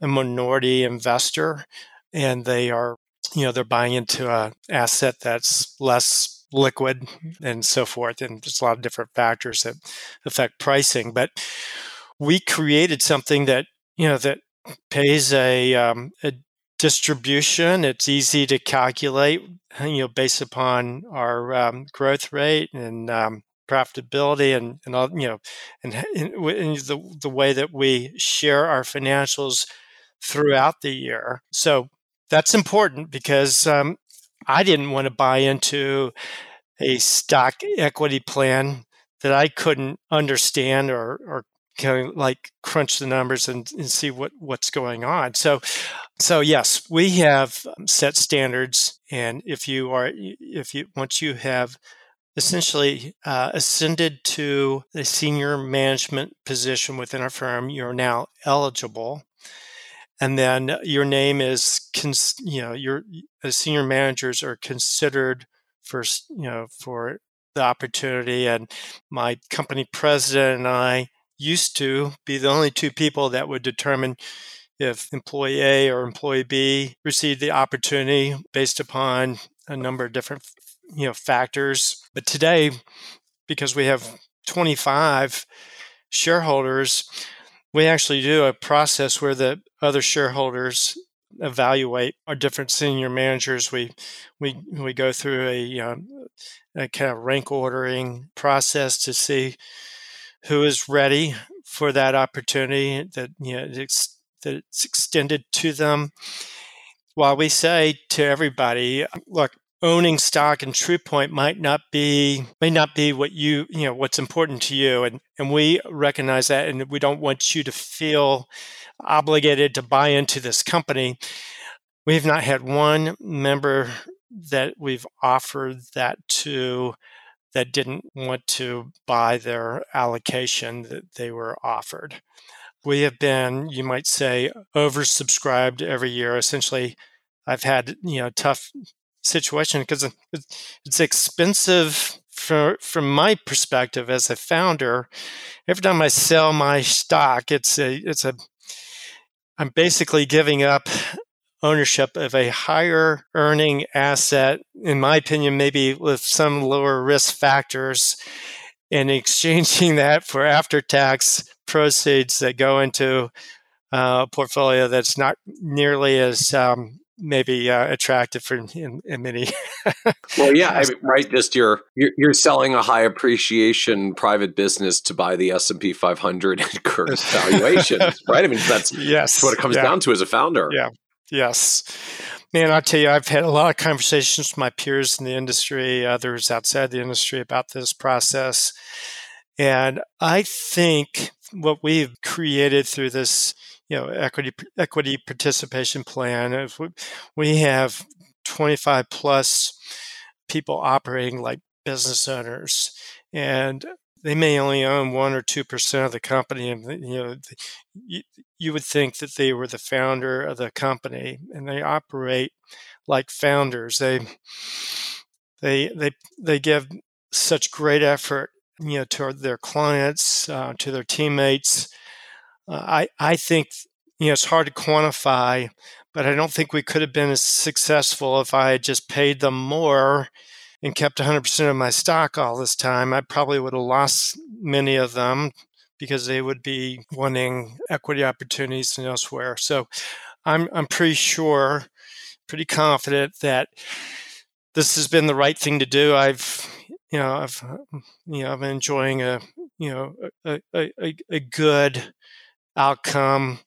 a minority investor and they are you know they're buying into a asset that's less liquid and so forth. And there's a lot of different factors that affect pricing. But we created something that you know that pays a, um, a distribution. It's easy to calculate, you know, based upon our um, growth rate and um, profitability and and all you know and, and, the the way that we share our financials throughout the year. So that's important because um, I didn't want to buy into a stock equity plan that I couldn't understand or or of like crunch the numbers and, and see what what's going on. So so yes, we have set standards, and if you are if you once you have essentially uh, ascended to a senior management position within our firm, you're now eligible. And then your name is, cons- you know, your senior managers are considered for, you know, for the opportunity. And my company president and I used to be the only two people that would determine if employee A or employee B received the opportunity based upon a number of different you know factors. But today, because we have 25 shareholders, we actually do a process where the other shareholders evaluate our different senior managers. We we we go through a, um, a kind of rank ordering process to see who is ready for that opportunity that you know it's, that it's extended to them. While we say to everybody, look, owning stock in TruePoint might not be may not be what you you know what's important to you, and and we recognize that, and we don't want you to feel obligated to buy into this company. We've not had one member that we've offered that to that didn't want to buy their allocation that they were offered. We have been, you might say, oversubscribed every year. Essentially, I've had you know tough situation because it's expensive for, from my perspective as a founder. Every time I sell my stock, it's a it's a I'm basically giving up ownership of a higher earning asset, in my opinion, maybe with some lower risk factors, and exchanging that for after tax proceeds that go into uh, a portfolio that's not nearly as um, maybe uh, attractive for in, in many.
well, yeah, I mean, right. Just you're, you're, you're selling a high appreciation private business to buy the S and P 500 at current valuation, right? I mean, that's yes, what it comes yeah. down to as a founder.
Yeah. Yes. Man, I'll tell you, I've had a lot of conversations with my peers in the industry, others outside the industry about this process. And I think what we've created through this you know equity equity participation plan. If we, we have 25 plus people operating like business owners, and they may only own one or two percent of the company, and you know you, would think that they were the founder of the company, and they operate like founders. They they they they give such great effort, you know, to their clients, uh, to their teammates, uh, I I think you know it's hard to quantify, but I don't think we could have been as successful if I had just paid them more and kept 100% of my stock all this time. I probably would have lost many of them because they would be wanting equity opportunities and elsewhere. So I'm I'm pretty sure, pretty confident that this has been the right thing to do. I've you know I've you know I'm enjoying a you know a, a, a good outcome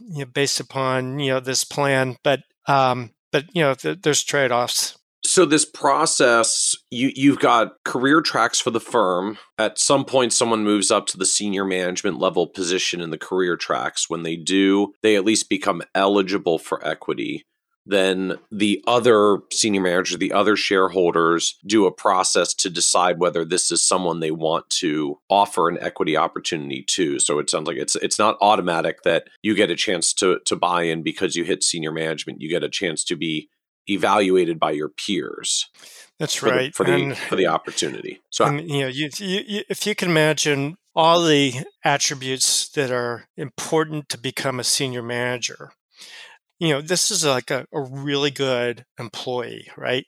you know, based upon you know this plan but um but you know th- there's trade-offs
so this process you you've got career tracks for the firm at some point someone moves up to the senior management level position in the career tracks when they do they at least become eligible for equity then the other senior manager, the other shareholders do a process to decide whether this is someone they want to offer an equity opportunity to. So it sounds like it's it's not automatic that you get a chance to to buy in because you hit senior management. You get a chance to be evaluated by your peers.
That's
for
right
the, for the and, for the opportunity. So
and, you know, you, you, if you can imagine all the attributes that are important to become a senior manager you know, this is like a, a really good employee, right?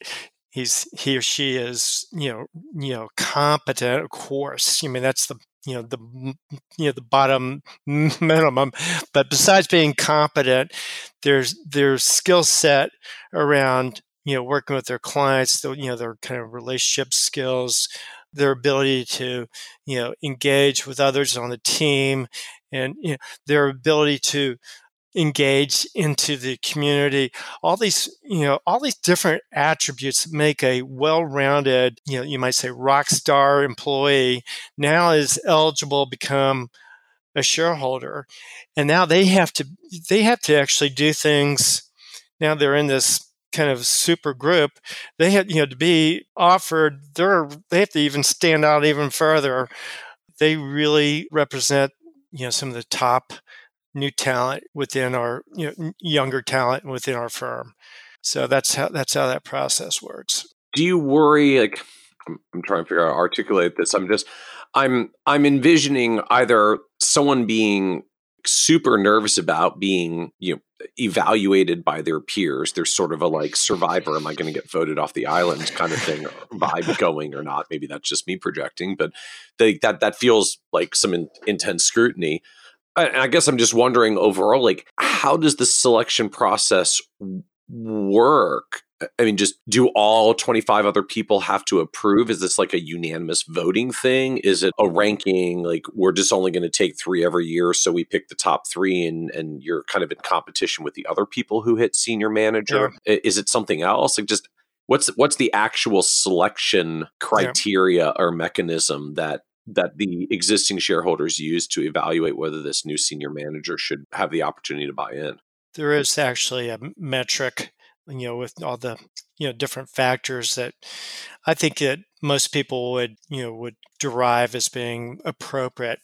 He's he or she is you know you know competent, of course. I mean that's the you know the you know the bottom minimum. But besides being competent there's their skill set around you know working with their clients the, you know their kind of relationship skills their ability to, you know, engage with others on the team and you know, their ability to engage into the community. All these you know all these different attributes make a well-rounded you know you might say rock star employee now is eligible become a shareholder. And now they have to they have to actually do things now they're in this kind of super group they have you know to be offered they're they have to even stand out even further. They really represent you know some of the top new talent within our you know, younger talent within our firm. So that's how that's how that process works.
Do you worry like I'm, trying to figure out articulate this. I'm just I'm I'm envisioning either someone being super nervous about being you know evaluated by their peers there's sort of a like survivor am i going to get voted off the island kind of thing vibe going or not maybe that's just me projecting but they, that that feels like some in, intense scrutiny I, I guess I'm just wondering overall, like, how does the selection process work? I mean, just do all 25 other people have to approve? Is this like a unanimous voting thing? Is it a ranking? Like, we're just only going to take three every year. So we pick the top three and, and you're kind of in competition with the other people who hit senior manager. Yeah. Is it something else? Like, just what's, what's the actual selection criteria yeah. or mechanism that that the existing shareholders use to evaluate whether this new senior manager should have the opportunity to buy in?
There is actually a metric, you know, with all the you know different factors that I think that most people would you know would derive as being appropriate.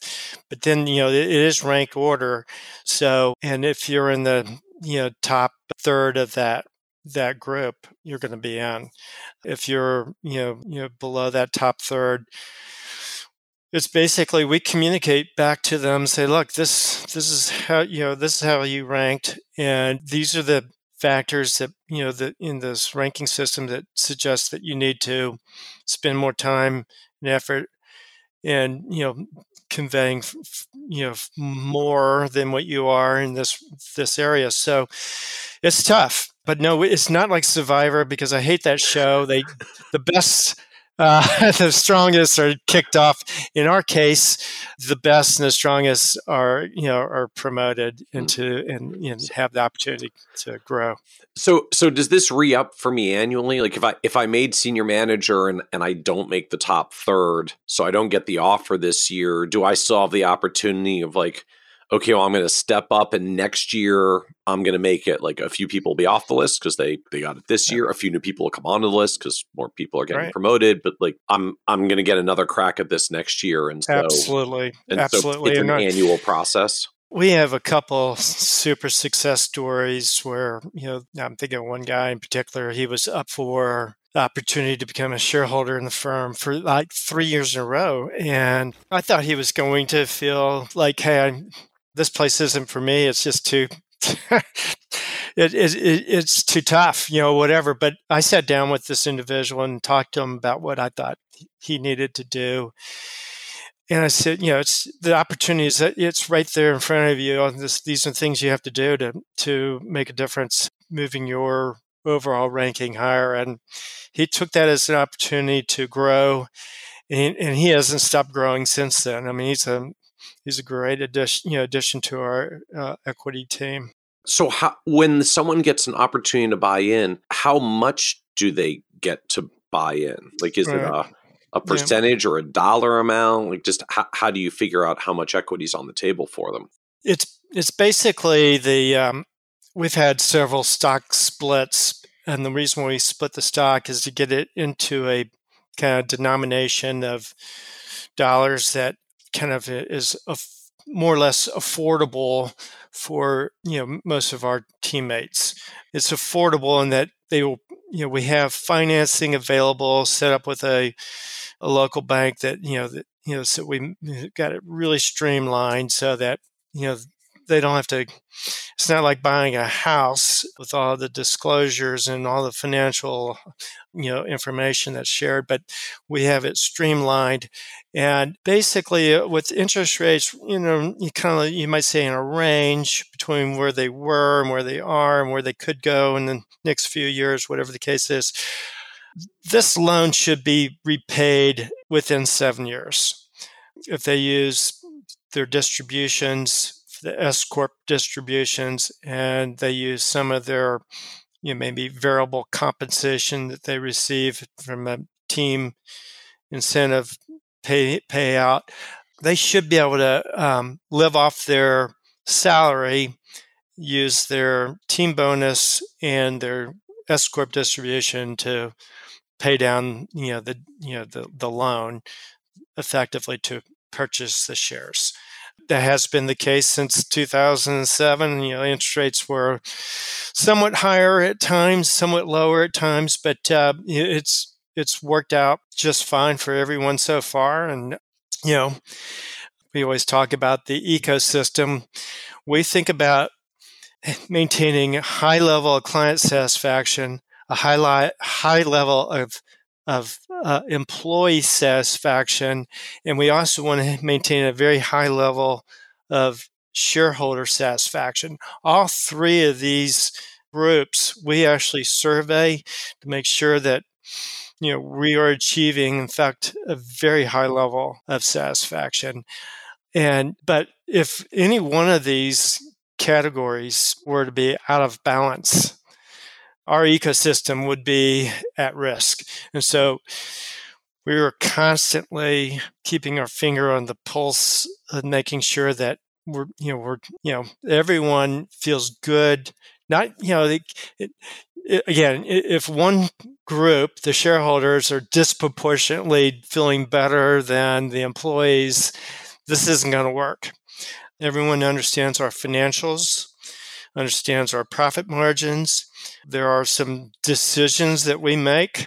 But then you know it is rank order, so and if you're in the you know top third of that that group you're going to be in if you're you know you know below that top third it's basically we communicate back to them say look this this is how you know this is how you ranked and these are the factors that you know that in this ranking system that suggests that you need to spend more time and effort and you know conveying you know more than what you are in this this area. So it's tough but no it's not like survivor because i hate that show. They the best uh, the strongest are kicked off. In our case, the best and the strongest are you know are promoted hmm. into and know, have the opportunity to grow.
So so does this re up for me annually? Like if I if I made senior manager and and I don't make the top third, so I don't get the offer this year, do I still have the opportunity of like okay, well, I'm going to step up, and next year I'm going to make it like a few people will be off the list because they they got it this year. A few new people will come onto the list because more people are getting right. promoted. But like I'm I'm going to get another crack at this next year, and so
absolutely, and absolutely,
so it's an and annual process.
We have a couple super success stories where you know I'm thinking of one guy in particular. He was up for the opportunity to become a shareholder in the firm for like three years in a row. And I thought he was going to feel like, hey, I'm, this place isn't for me. It's just too, it, it, it, it's too tough, you know, whatever. But I sat down with this individual and talked to him about what I thought he needed to do. And I said, you know, it's the opportunities that it's right there in front of you. This, these are things you have to do to to make a difference, moving your overall ranking higher. And he took that as an opportunity to grow, and, and he hasn't stopped growing since then. I mean, he's a he's a great addition, you know, addition to our uh, equity team.
So, how, when someone gets an opportunity to buy in, how much do they get to buy in? Like, is right. it a a percentage yeah. or a dollar amount? Like, just how, how do you figure out how much equity is on the table for them?
It's it's basically the um, we've had several stock splits, and the reason we split the stock is to get it into a kind of denomination of dollars that kind of is a, more or less affordable for you know most of our teammates. It's affordable in that they will you know we have financing available set up with a a local bank that you know that you know so we got it really streamlined so that you know they don't have to it's not like buying a house with all the disclosures and all the financial you know information that's shared but we have it streamlined and basically uh, with interest rates you know you kind of you might say in a range between where they were and where they are and where they could go in the next few years whatever the case is this loan should be repaid within seven years. If they use their distributions, the S corp distributions, and they use some of their you know, maybe variable compensation that they receive from a team incentive pay payout, they should be able to um, live off their salary, use their team bonus and their S corp distribution to pay down, you know, the you know the the loan effectively to purchase the shares. That has been the case since 2007. You know, interest rates were somewhat higher at times, somewhat lower at times, but uh, it's it's worked out just fine for everyone so far. And you know, we always talk about the ecosystem. We think about maintaining high level of client satisfaction, a high, high level of of uh, employee satisfaction, and we also want to maintain a very high level of shareholder satisfaction. All three of these groups we actually survey to make sure that you know we are achieving in fact a very high level of satisfaction and but if any one of these categories were to be out of balance our ecosystem would be at risk. And so we were constantly keeping our finger on the pulse of making sure that we're, you know, we're, you know, everyone feels good. Not, you know, it, it, again, if one group, the shareholders, are disproportionately feeling better than the employees, this isn't going to work. Everyone understands our financials, understands our profit margins, there are some decisions that we make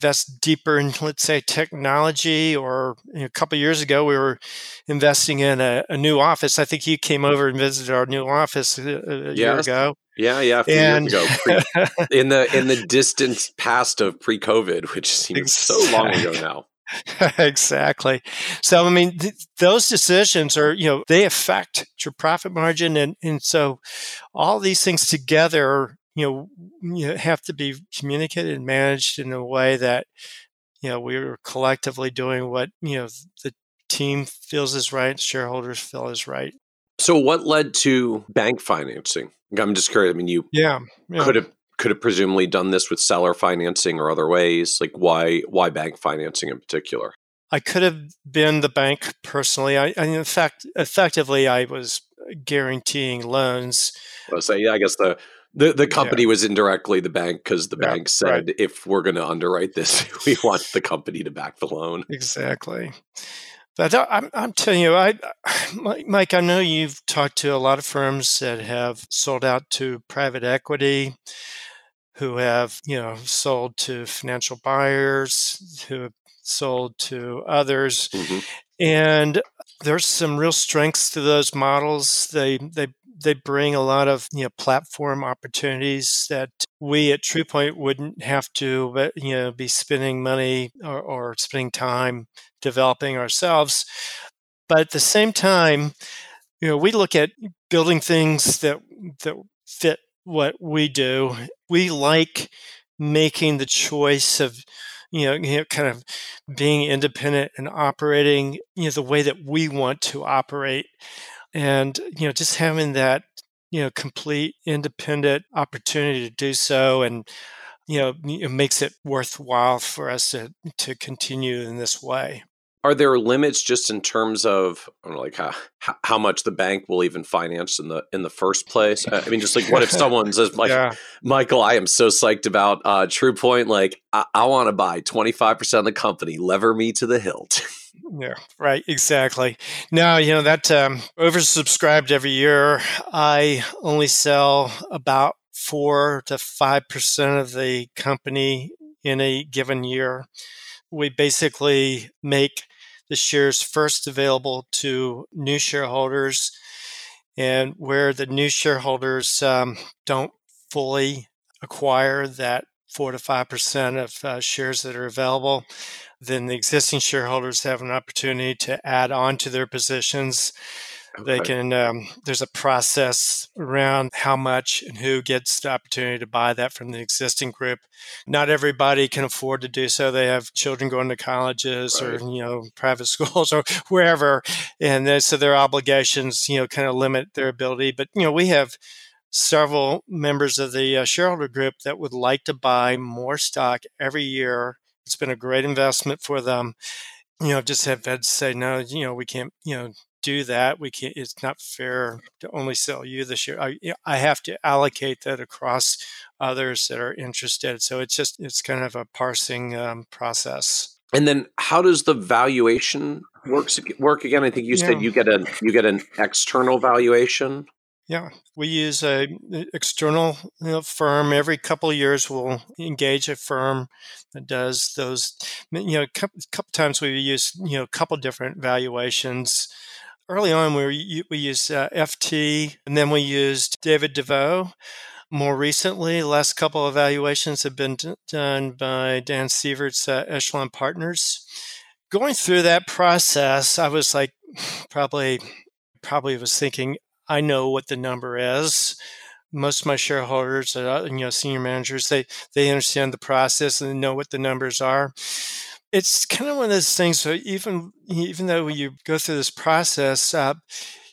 that's deeper in, let's say, technology. Or you know, a couple years ago, we were investing in a, a, new office. I think you came over and visited our new office uh, uh, a, a yes. year ago.
Yeah, yeah, a few and, years ago, pre, in the in the distant past of pre-COVID, which seems exactly. so long ago now.
exactly. So, I mean, th- those decisions are, you know, they affect your profit margin. And, and so all these things together you know, you have to be communicated and managed in a way that, you know, we're collectively doing what, you know, the team feels is right, shareholders feel is right.
So what led to bank financing? I'm just curious. I mean, you
yeah, yeah.
could have could have presumably done this with seller financing or other ways. Like why why bank financing in particular?
I could have been the bank personally. I, I in fact, effectively, I was guaranteeing loans.
I say, yeah, I guess the the the company yeah. was indirectly the bank because the yeah, bank said right. if we're going to underwrite this, we want the company to back the loan.
Exactly. But I'm, I'm telling you, I, Mike, I know you've talked to a lot of firms that have sold out to private equity, who have you know sold to financial buyers, who have sold to others, mm-hmm. and there's some real strengths to those models. They they they bring a lot of you know platform opportunities that we at TruePoint wouldn't have to but you know be spending money or, or spending time developing ourselves. But at the same time, you know, we look at building things that that fit what we do. We like making the choice of you know, you know, kind of being independent and operating, you know, the way that we want to operate and you know just having that you know complete independent opportunity to do so and you know it makes it worthwhile for us to to continue in this way
are there limits just in terms of know, like how how much the bank will even finance in the in the first place? I mean, just like what if someone says like, yeah. Michael, I am so psyched about uh, TruePoint, like I, I want to buy twenty five percent of the company, lever me to the hilt.
Yeah, right, exactly. Now, you know, that um, oversubscribed every year. I only sell about four to 5% of the company in a given year. We basically make the shares first available to new shareholders. And where the new shareholders um, don't fully acquire that four to five percent of uh, shares that are available, then the existing shareholders have an opportunity to add on to their positions. Okay. They can. Um, there's a process around how much and who gets the opportunity to buy that from the existing group. Not everybody can afford to do so. They have children going to colleges right. or you know private schools or wherever, and then, so their obligations you know kind of limit their ability. But you know we have several members of the uh, shareholder group that would like to buy more stock every year. It's been a great investment for them. You know, just have just had to say no. You know, we can't. You know do that. We can't. It's not fair to only sell you this year. I I have to allocate that across others that are interested. So it's just it's kind of a parsing um, process.
And then, how does the valuation works work again? I think you yeah. said you get a you get an external valuation.
Yeah, we use a external you know, firm every couple of years. We'll engage a firm that does those. You know, a couple, times we use you know a couple different valuations early on we we used uh, FT, and then we used David DeVoe. More recently, the last couple of evaluations have been d- done by Dan Seivert's uh, Echelon Partners. Going through that process, I was like, probably, probably was thinking, I know what the number is. Most of my shareholders, uh, you know, senior managers, they they understand the process and know what the numbers are it's kind of one of those things. So even even though you go through this process, uh,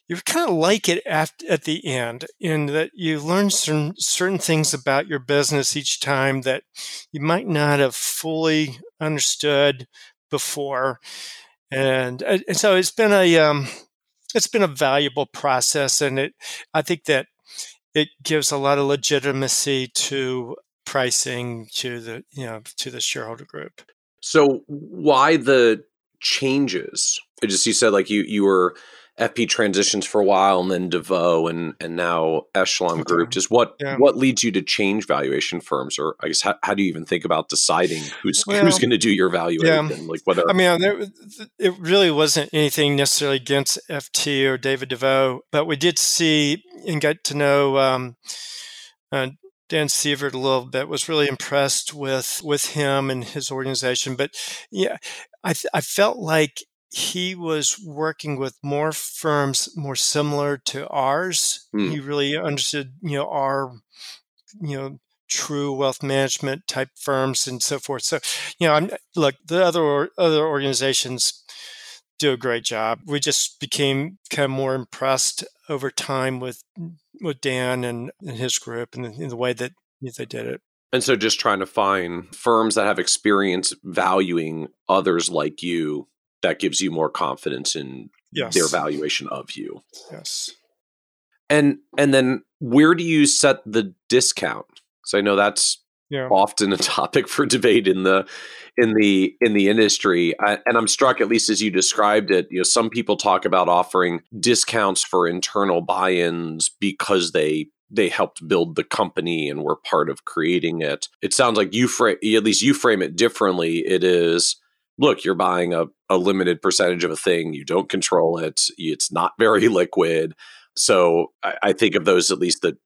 you kind of like it at, at the end in that you learn certain certain things about your business each time that you might not have fully understood before, and, uh, and so it's been a um, it's been a valuable process, and it I think that it gives a lot of legitimacy to pricing to the you know to the shareholder group.
So why the changes? It just you said like you you were FP transitions for a while and then DeVoe and and now Echelon Group. Just what yeah. what leads you to change valuation firms, or I guess how, how do you even think about deciding who's well, who's going to do your valuation? Yeah. Like whether
I mean, there, it really wasn't anything necessarily against FT or David DeVoe, but we did see and get to know. Um, uh, Dan Seivert a little bit, was really impressed with with him and his organization. But yeah, I I felt like he was working with more firms more similar to ours. Mm. He really understood, you know, our you know true wealth management type firms and so forth. So, you know, I'm look the other other organizations do a great job. We just became kind of more impressed over time with with Dan and, and his group and the, the way that they did it.
And so just trying to find firms that have experience valuing others like you that gives you more confidence in yes. their valuation of you.
Yes.
And and then where do you set the discount? So I know that's yeah. often a topic for debate in the in the in the industry I, and i'm struck at least as you described it you know some people talk about offering discounts for internal buy-ins because they they helped build the company and were part of creating it it sounds like you frame at least you frame it differently it is look you're buying a, a limited percentage of a thing you don't control it it's not very liquid. So I, I think of those at least the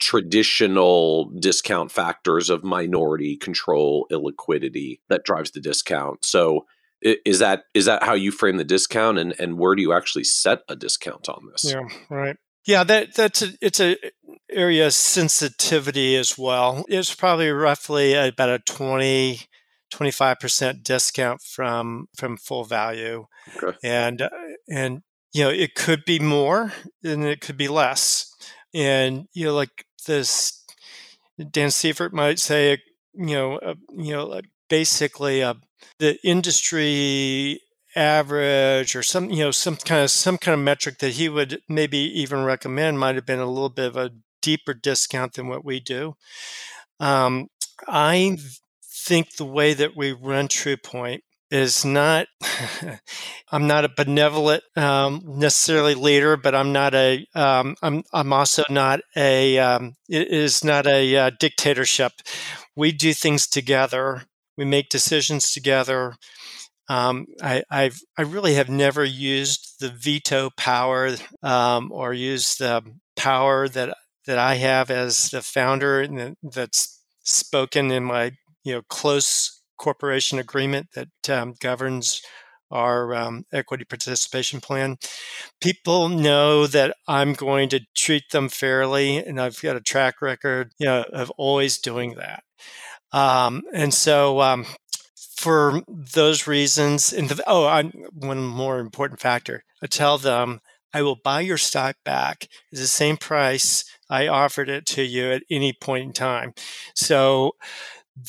traditional discount factors of minority control illiquidity that drives the discount. So is that is that how you frame the discount and and where do you actually set a discount on this?
Yeah right. Yeah that that's a, it's a area of sensitivity as well. It's probably roughly about a 20 25% discount from from full value. Okay. and uh, and you know it could be more and it could be less. And you know like this dan seivert might say you know uh, you know basically uh, the industry average or some you know some kind of some kind of metric that he would maybe even recommend might have been a little bit of a deeper discount than what we do. Um, i think the way that we run TruePoint is not i'm not a benevolent um, necessarily leader but i'm not a um, I'm, also not a um, it is not a uh, dictatorship. We do things together. We make decisions together. Um, I, I've, I really have never used the veto power um, or used the power that that I have as the founder that's spoken in my you know close corporation agreement that um, governs our um, equity participation plan. People know that I'm going to treat them fairly, and I've got a track record, you know, of always doing that. Um, and so, um, for those reasons, and the, oh, I, one more important factor, I tell them I will buy your stock back at the same price I offered it to you at any point in time. So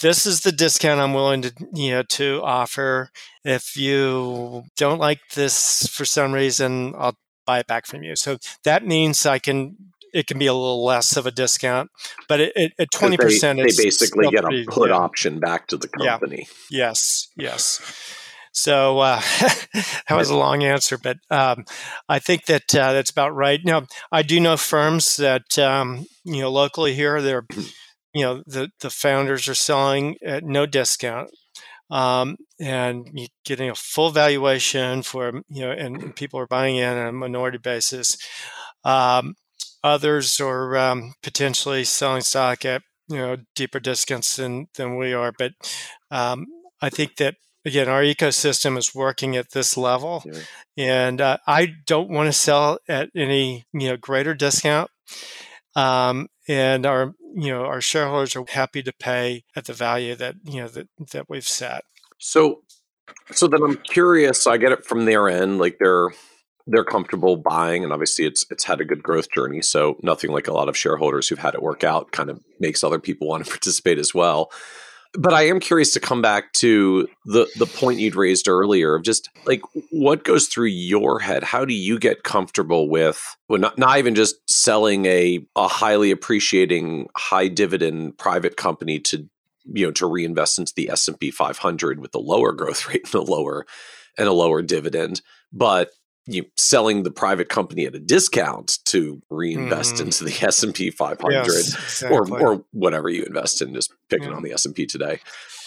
this is the discount I'm willing to you know to offer. If you don't like this for some reason, I'll buy it back from you. So that means I can it can be a little less of a discount, but it, at twenty percent,
they, they, basically get a put option back to the company.
Yeah. Yes, yes. So uh, that was a long answer, but um, I think that uh, that's about right. Now, I do know firms that um, you know locally here. They're you know the the founders are selling at no discount. Um, and getting a full valuation for you know, and people are buying in on a minority basis. Um, others are um, potentially selling stock at you know deeper discounts than than we are, but um, I think that again, our ecosystem is working at this level, yeah. and uh, I don't want to sell at any you know greater discount. Um, and our you know our shareholders are happy to pay at the value that you know that that we've set.
So, so then I'm curious. I get it from their end, like they're they're comfortable buying, and obviously it's it's had a good growth journey. So nothing like a lot of shareholders who've had it work out kind of makes other people want to participate as well. But I am curious to come back to the the point you'd raised earlier of just like what goes through your head. How do you get comfortable with well, not not even just selling a a highly appreciating high dividend private company to you know to reinvest into the S and P 500 with a lower growth rate and a lower and a lower dividend, but you selling the private company at a discount to reinvest mm. into the S and P 500 yes, exactly. or or whatever you invest in. Just picking yeah. on the S and P today.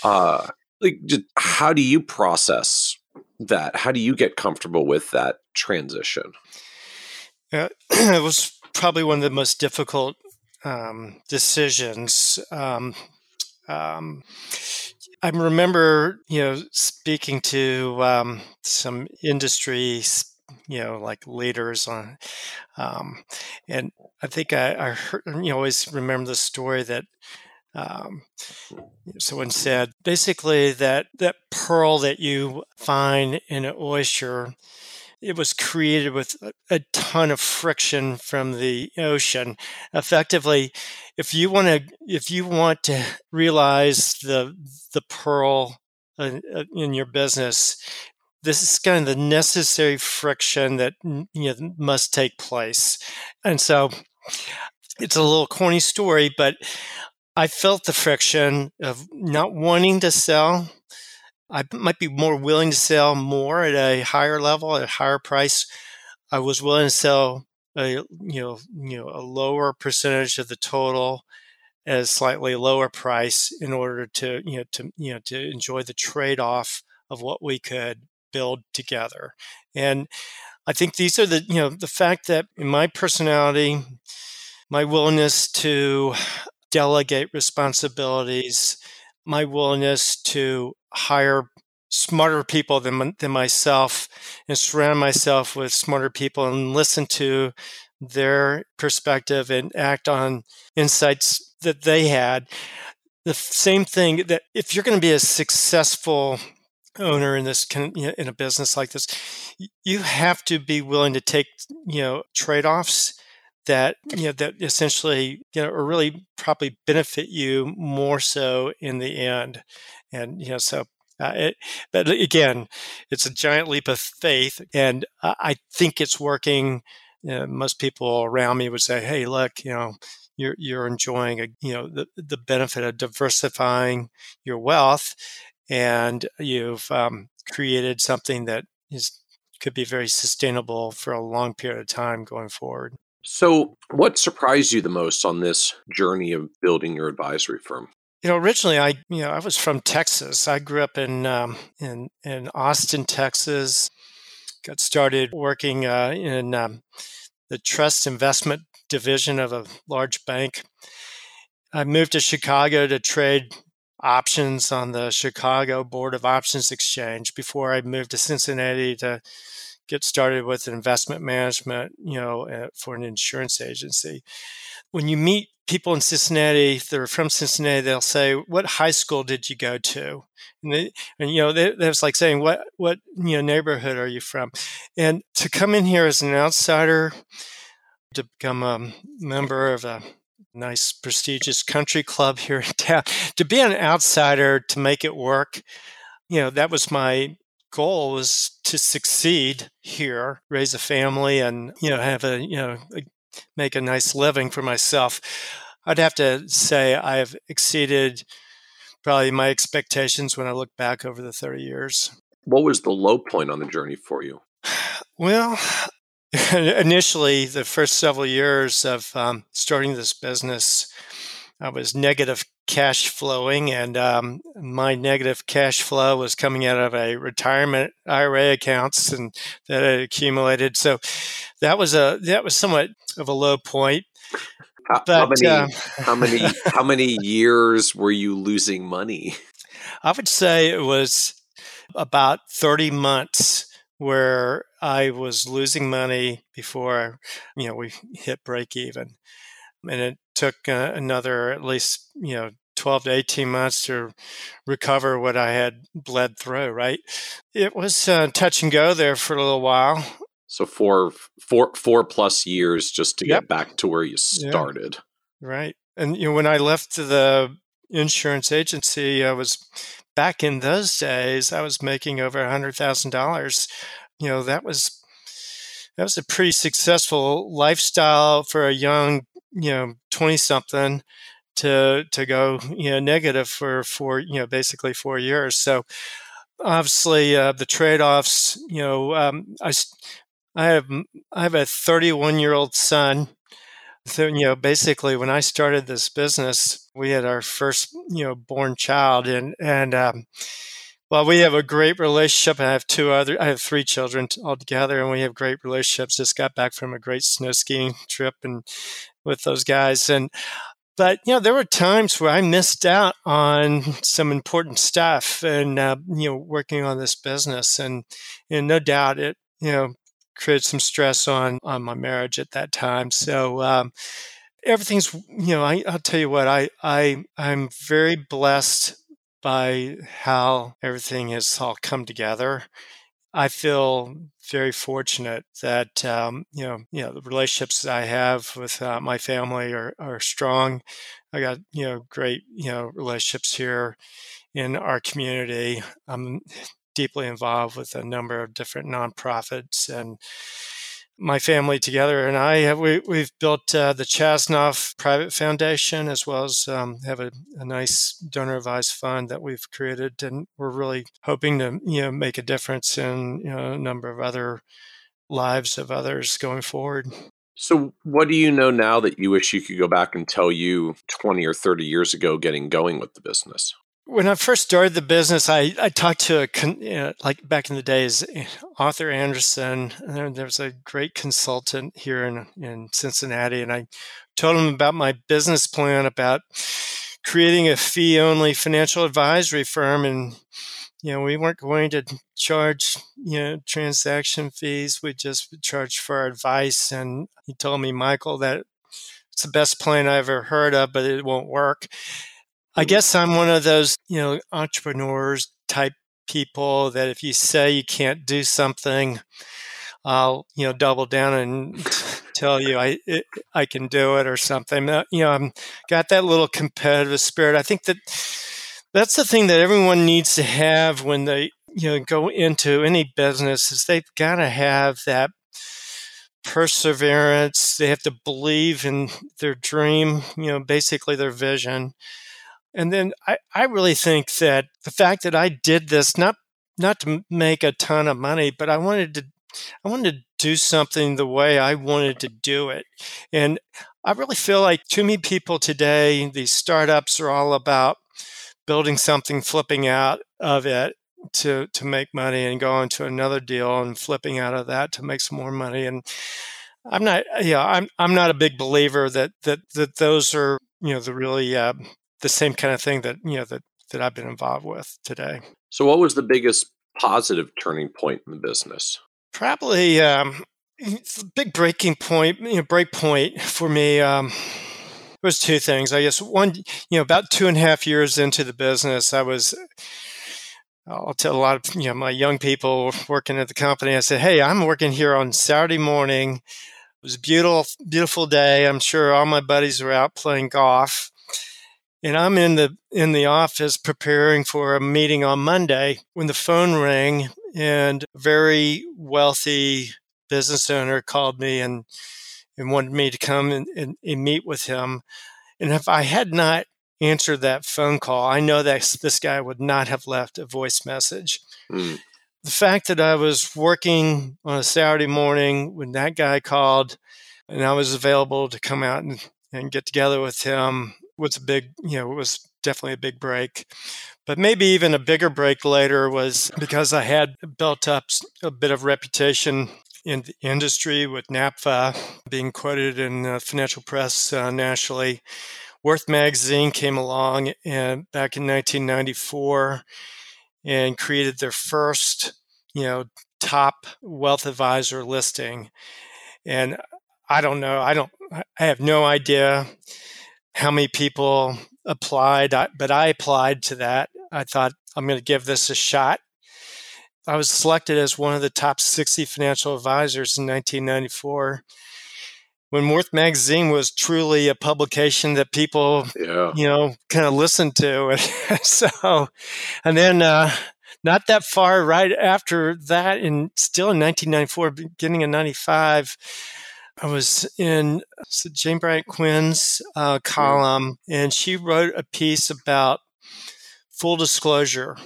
Uh, like, just how do you process that? How do you get comfortable with that transition?
Yeah, it was probably one of the most difficult um, decisions. Um, um, I remember, you know, speaking to um, some industry you know like leaders on um, and i think I, I heard you know always remember the story that um, someone said basically that that pearl that you find in an oyster it was created with a ton of friction from the ocean. Effectively if you want to if you want to realize the the pearl uh, in your business this is kind of the necessary friction that you know must take place. And so it's a little corny story but i felt the friction of not wanting to sell. I might be more willing to sell more at a higher level at a higher price. I was willing to sell a you know you know a lower percentage of the total at a slightly lower price in order to you know to you know to enjoy the trade off of what we could build together. And I think these are the, you know, the fact that in my personality, my willingness to delegate responsibilities, my willingness to hire smarter people than, than myself and surround myself with smarter people and listen to their perspective and act on insights that they had. The same thing that if you're going to be a successful owner in this in a business like this you have to be willing to take you know trade-offs that you know that essentially you know or really probably benefit you more so in the end. And you know so uh, it, but again it's a giant leap of faith and i think it's working. You know, most people around me would say hey look you know you're you're enjoying a, you know the, the benefit of diversifying your wealth and you've um, created something that is could be very sustainable for a long period of time going forward.
So, what surprised you the most on this journey of building your advisory firm?
You know, originally I, you know, I was from Texas. I grew up in um, in in Austin, Texas. Got started working uh, in um, the trust investment division of a large bank. I moved to Chicago to trade options on the Chicago Board of Options Exchange before I moved to Cincinnati to get started with investment management, you know, uh, for an insurance agency. When you meet people in Cincinnati that are from Cincinnati, they'll say, "What high school did you go to?" And, they, and you know, they, that's like saying, "What what you know neighborhood are you from?" And to come in here as an outsider, to become a member of a nice prestigious country club here in town, to be an outsider to make it work, you know, that was my goal was to succeed here, raise a family, and you know have a you know make a nice living for myself. I'd have to say I've exceeded probably my expectations when I look back over the 30 years.
What was the low point on the journey for you?
Well, initially, the first several years of um, starting this business, I was negative cash flowing, and um, my negative cash flow was coming out of a retirement IRA accounts and that had accumulated. So that was a that was somewhat of a low point.
How, but, how many uh, how many how many years were you losing money?
I would say it was about thirty months where I was losing money before you know we hit break even, and it took uh, another at least you know 12 to 18 months to recover what I had bled through, right? It was uh, touch and go there for a little while.
So four, four, four plus years just to yep. get back to where you started.
Yeah. Right. And you know, when I left the insurance agency, I was back in those days, I was making over a hundred thousand dollars. You know, that was that was a pretty successful lifestyle for a young, you know, 20 something to to go you know negative for four you know basically four years so obviously uh, the trade-offs you know um, I, I have I have a 31 year old son so you know basically when I started this business we had our first you know born child and and um, well we have a great relationship I have two other I have three children altogether and we have great relationships. Just got back from a great snow skiing trip and with those guys and but you know there were times where i missed out on some important stuff and uh, you know working on this business and and no doubt it you know created some stress on on my marriage at that time so um, everything's you know I, i'll tell you what i i i'm very blessed by how everything has all come together I feel very fortunate that um, you know you know the relationships I have with uh, my family are are strong. I got you know great you know relationships here in our community. I'm deeply involved with a number of different nonprofits and my family together and I have we, we've built uh, the Chasnoff Private Foundation as well as um, have a, a, nice donor advised fund that we've created and we're really hoping to you know make a difference in you know a number of other lives of others going forward.
So, what do you know now that you wish you could go back and tell you 20 or 30 years ago getting going with the business?
When I first started the business, I, I talked to a you know, like back in the days, Arthur Andersen. There was a great consultant here in in Cincinnati, and I told him about my business plan about creating a fee only financial advisory firm, and you know we weren't going to charge you know transaction fees. We just charge for our advice. And he told me, Michael, that it's the best plan I ever heard of, but it won't work. I guess I'm one of those, you know, entrepreneurs type people that if you say you can't do something, I'll, you know, double down and tell you I it, I can do it or something. Uh, you know, I'm got that little competitive spirit. I think that that's the thing that everyone needs to have when they, you know, go into any business is they've got to have that perseverance. They have to believe in their dream, you know, basically their vision and then I, I really think that the fact that I did this, not not to make a ton of money, but I wanted to I wanted to do something the way I wanted to do it. And I really feel like too many people today, these startups are all about building something, flipping out of it to to make money and going to another deal and flipping out of that to make some more money. And I'm not, yeah, I'm I'm not a big believer that that that those are you know the really uh, the same kind of thing that you know that that I've been involved with today.
So, what was the biggest positive turning point in the business?
Probably um, it's a big breaking point, you know, break point for me. Um, was two things. I guess one, you know, about two and a half years into the business, I was. I'll tell a lot of you know my young people working at the company. I said, "Hey, I'm working here on Saturday morning. It was a beautiful, beautiful day. I'm sure all my buddies were out playing golf, and I'm in the in the office preparing for a meeting on Monday when the phone rang, and a very wealthy business owner called me and and wanted me to come and, and, and meet with him. And if I had not answered that phone call, I know that this guy would not have left a voice message. Mm. The fact that I was working on a Saturday morning when that guy called and I was available to come out and, and get together with him was a big, you know, it was definitely a big break. But maybe even a bigger break later was because I had built up a bit of reputation in the industry with NAPFA being quoted in the financial press uh, nationally. Worth magazine came along and back in 1994 and created their first, you know, top wealth advisor listing. And I don't know, I don't, I have no idea how many people applied, but I applied to that. I thought I'm going to give this a shot. I was selected as one of the top 60 financial advisors in 1994 when Worth Magazine was truly a publication that people, yeah. you know, kind of listened to. so, and then uh, not that far right after that, and still in 1994, beginning of 95, I was in Jane Bryant Quinn's uh, column, and she wrote a piece about full disclosure.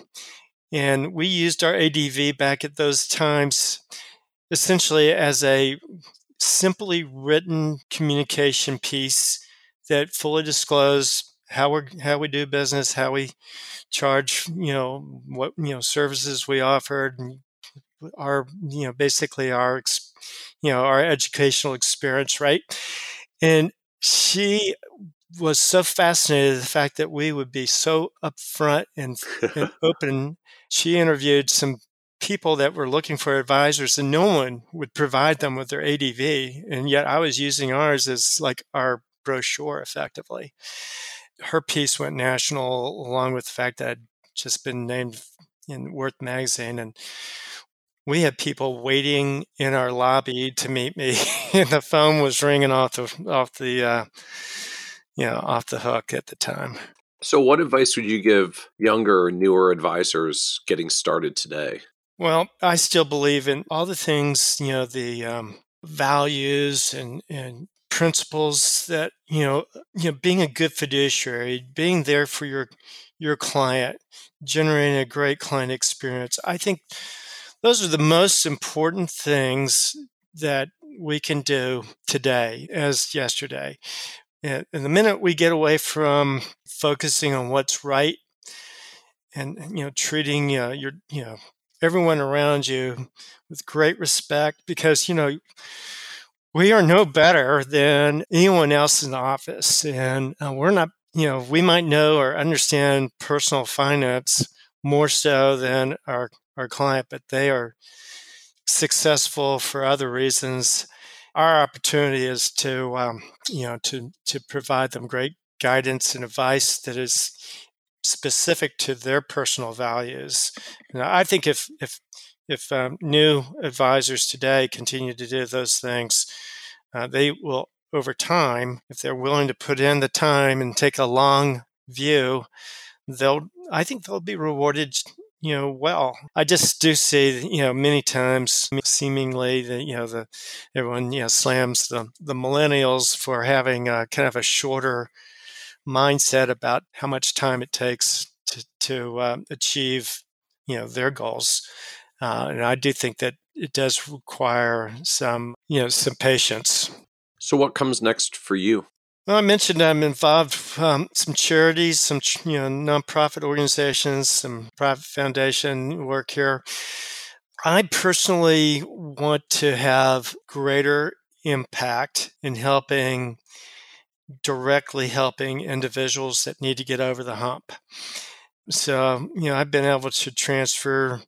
And we used our ADV back at those times essentially as a simply written communication piece that fully disclosed how we how we do business, how we charge, you know, what you know services we offered, and our you know basically our you know our educational experience, right? And she was so fascinated with the fact that we would be so upfront and, and open. She interviewed some people that were looking for advisors and no one would provide them with their ADV. And yet I was using ours as like our brochure effectively. Her piece went national along with the fact that I'd just been named in Worth magazine and we had people waiting in our lobby to meet me and the phone was ringing off the off the uh, you know off the hook at the time.
So what advice would you give younger newer advisors getting started today?
Well i still believe in all the things you know the um, values and and principles that you know you know being a good fiduciary being there for your your client generating a great client experience. I think those are the most important things that we can do today as yesterday. And the minute we get away from focusing on what's right and you know treating uh, your you know everyone around you with great respect because you know we are no better than anyone else in the office and uh, we're not you know we might know or understand personal finance more so than our our client, but they are successful for other reasons. Our opportunity is to, um, you know, to to provide them great guidance and advice that is specific to their personal values. And I think if if if um, new advisors today continue to do those things, uh, they will over time, if they're willing to put in the time and take a long view, they'll I think they'll be rewarded you know well i just do see you know many times seemingly that you know the everyone you know slams the the millennials for having a kind of a shorter mindset about how much time it takes to to uh, achieve you know their goals. Uh, and i do think that it does require some you know some patience.
So what comes next for you
well, I mentioned I'm involved um, some charities, some you know nonprofit organizations, some private foundation work here. I personally want to have greater impact in helping directly helping individuals that need to get over the hump. So, you know, I've been able to transfer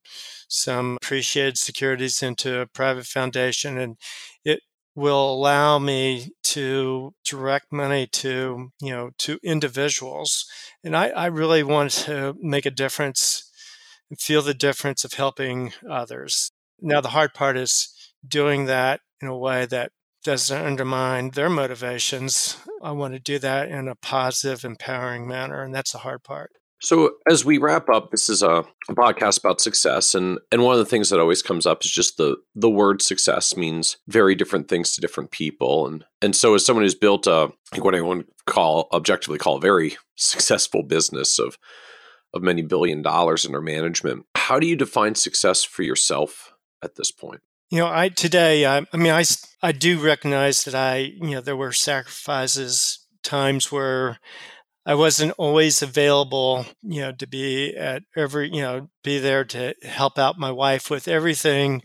some appreciated securities into a private foundation and it will allow me to direct money to, you know, to individuals. And I, I really want to make a difference and feel the difference of helping others. Now, the hard part is doing that in a way that doesn't undermine their motivations. I want to do that in a positive, empowering manner, and that's the hard part.
So, as we wrap up, this is a, a, podcast about success, and and one of the things that always comes up is just the the word success means very different things to different people, and and so as someone who's built a like what I want to call objectively call a very successful business of of many billion dollars under management, how do you define success for yourself at this point?
You know, I today, I, I mean, I, I do recognize that I, you know, there were sacrifices, times where I wasn't always available, you know, to be at every, you know, be there to help out my wife with everything,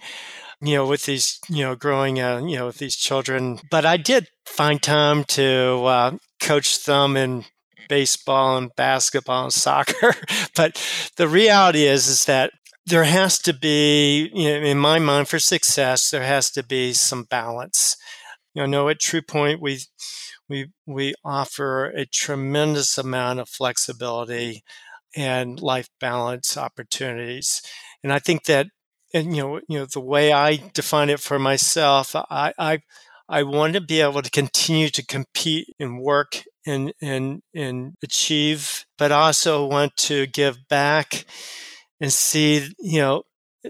you know, with these, you know, growing, uh, you know, with these children. But I did find time to uh, coach them in baseball and basketball and soccer. but the reality is, is that there has to be, you know, in my mind, for success, there has to be some balance. You know, at TruePoint, we we we offer a tremendous amount of flexibility and life balance opportunities, and I think that, and you know, you know, the way I define it for myself, I I, I want to be able to continue to compete and work and and and achieve, but also want to give back and see, you know,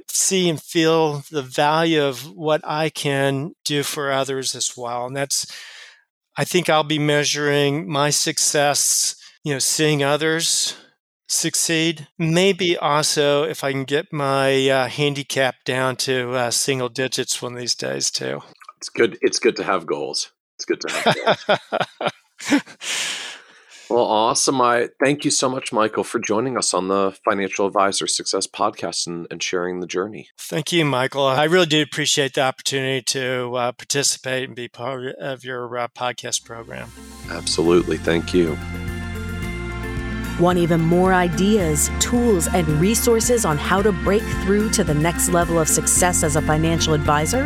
see and feel the value of what I can do for others as well. And that's, I think I'll be measuring my success, you know, seeing others succeed. Maybe also if I can get my uh, handicap down to uh, single digits one of these days too.
It's good. It's good to have goals. It's good to have goals. Well, awesome. I thank you so much, Michael, for joining us on the Financial Advisor Success Podcast and, and sharing the journey.
Thank you, Michael. I really do appreciate the opportunity to uh, participate and be part of your uh, podcast program.
Absolutely. Thank you.
Want even more ideas, tools, and resources on how to break through to the next level of success as a financial advisor?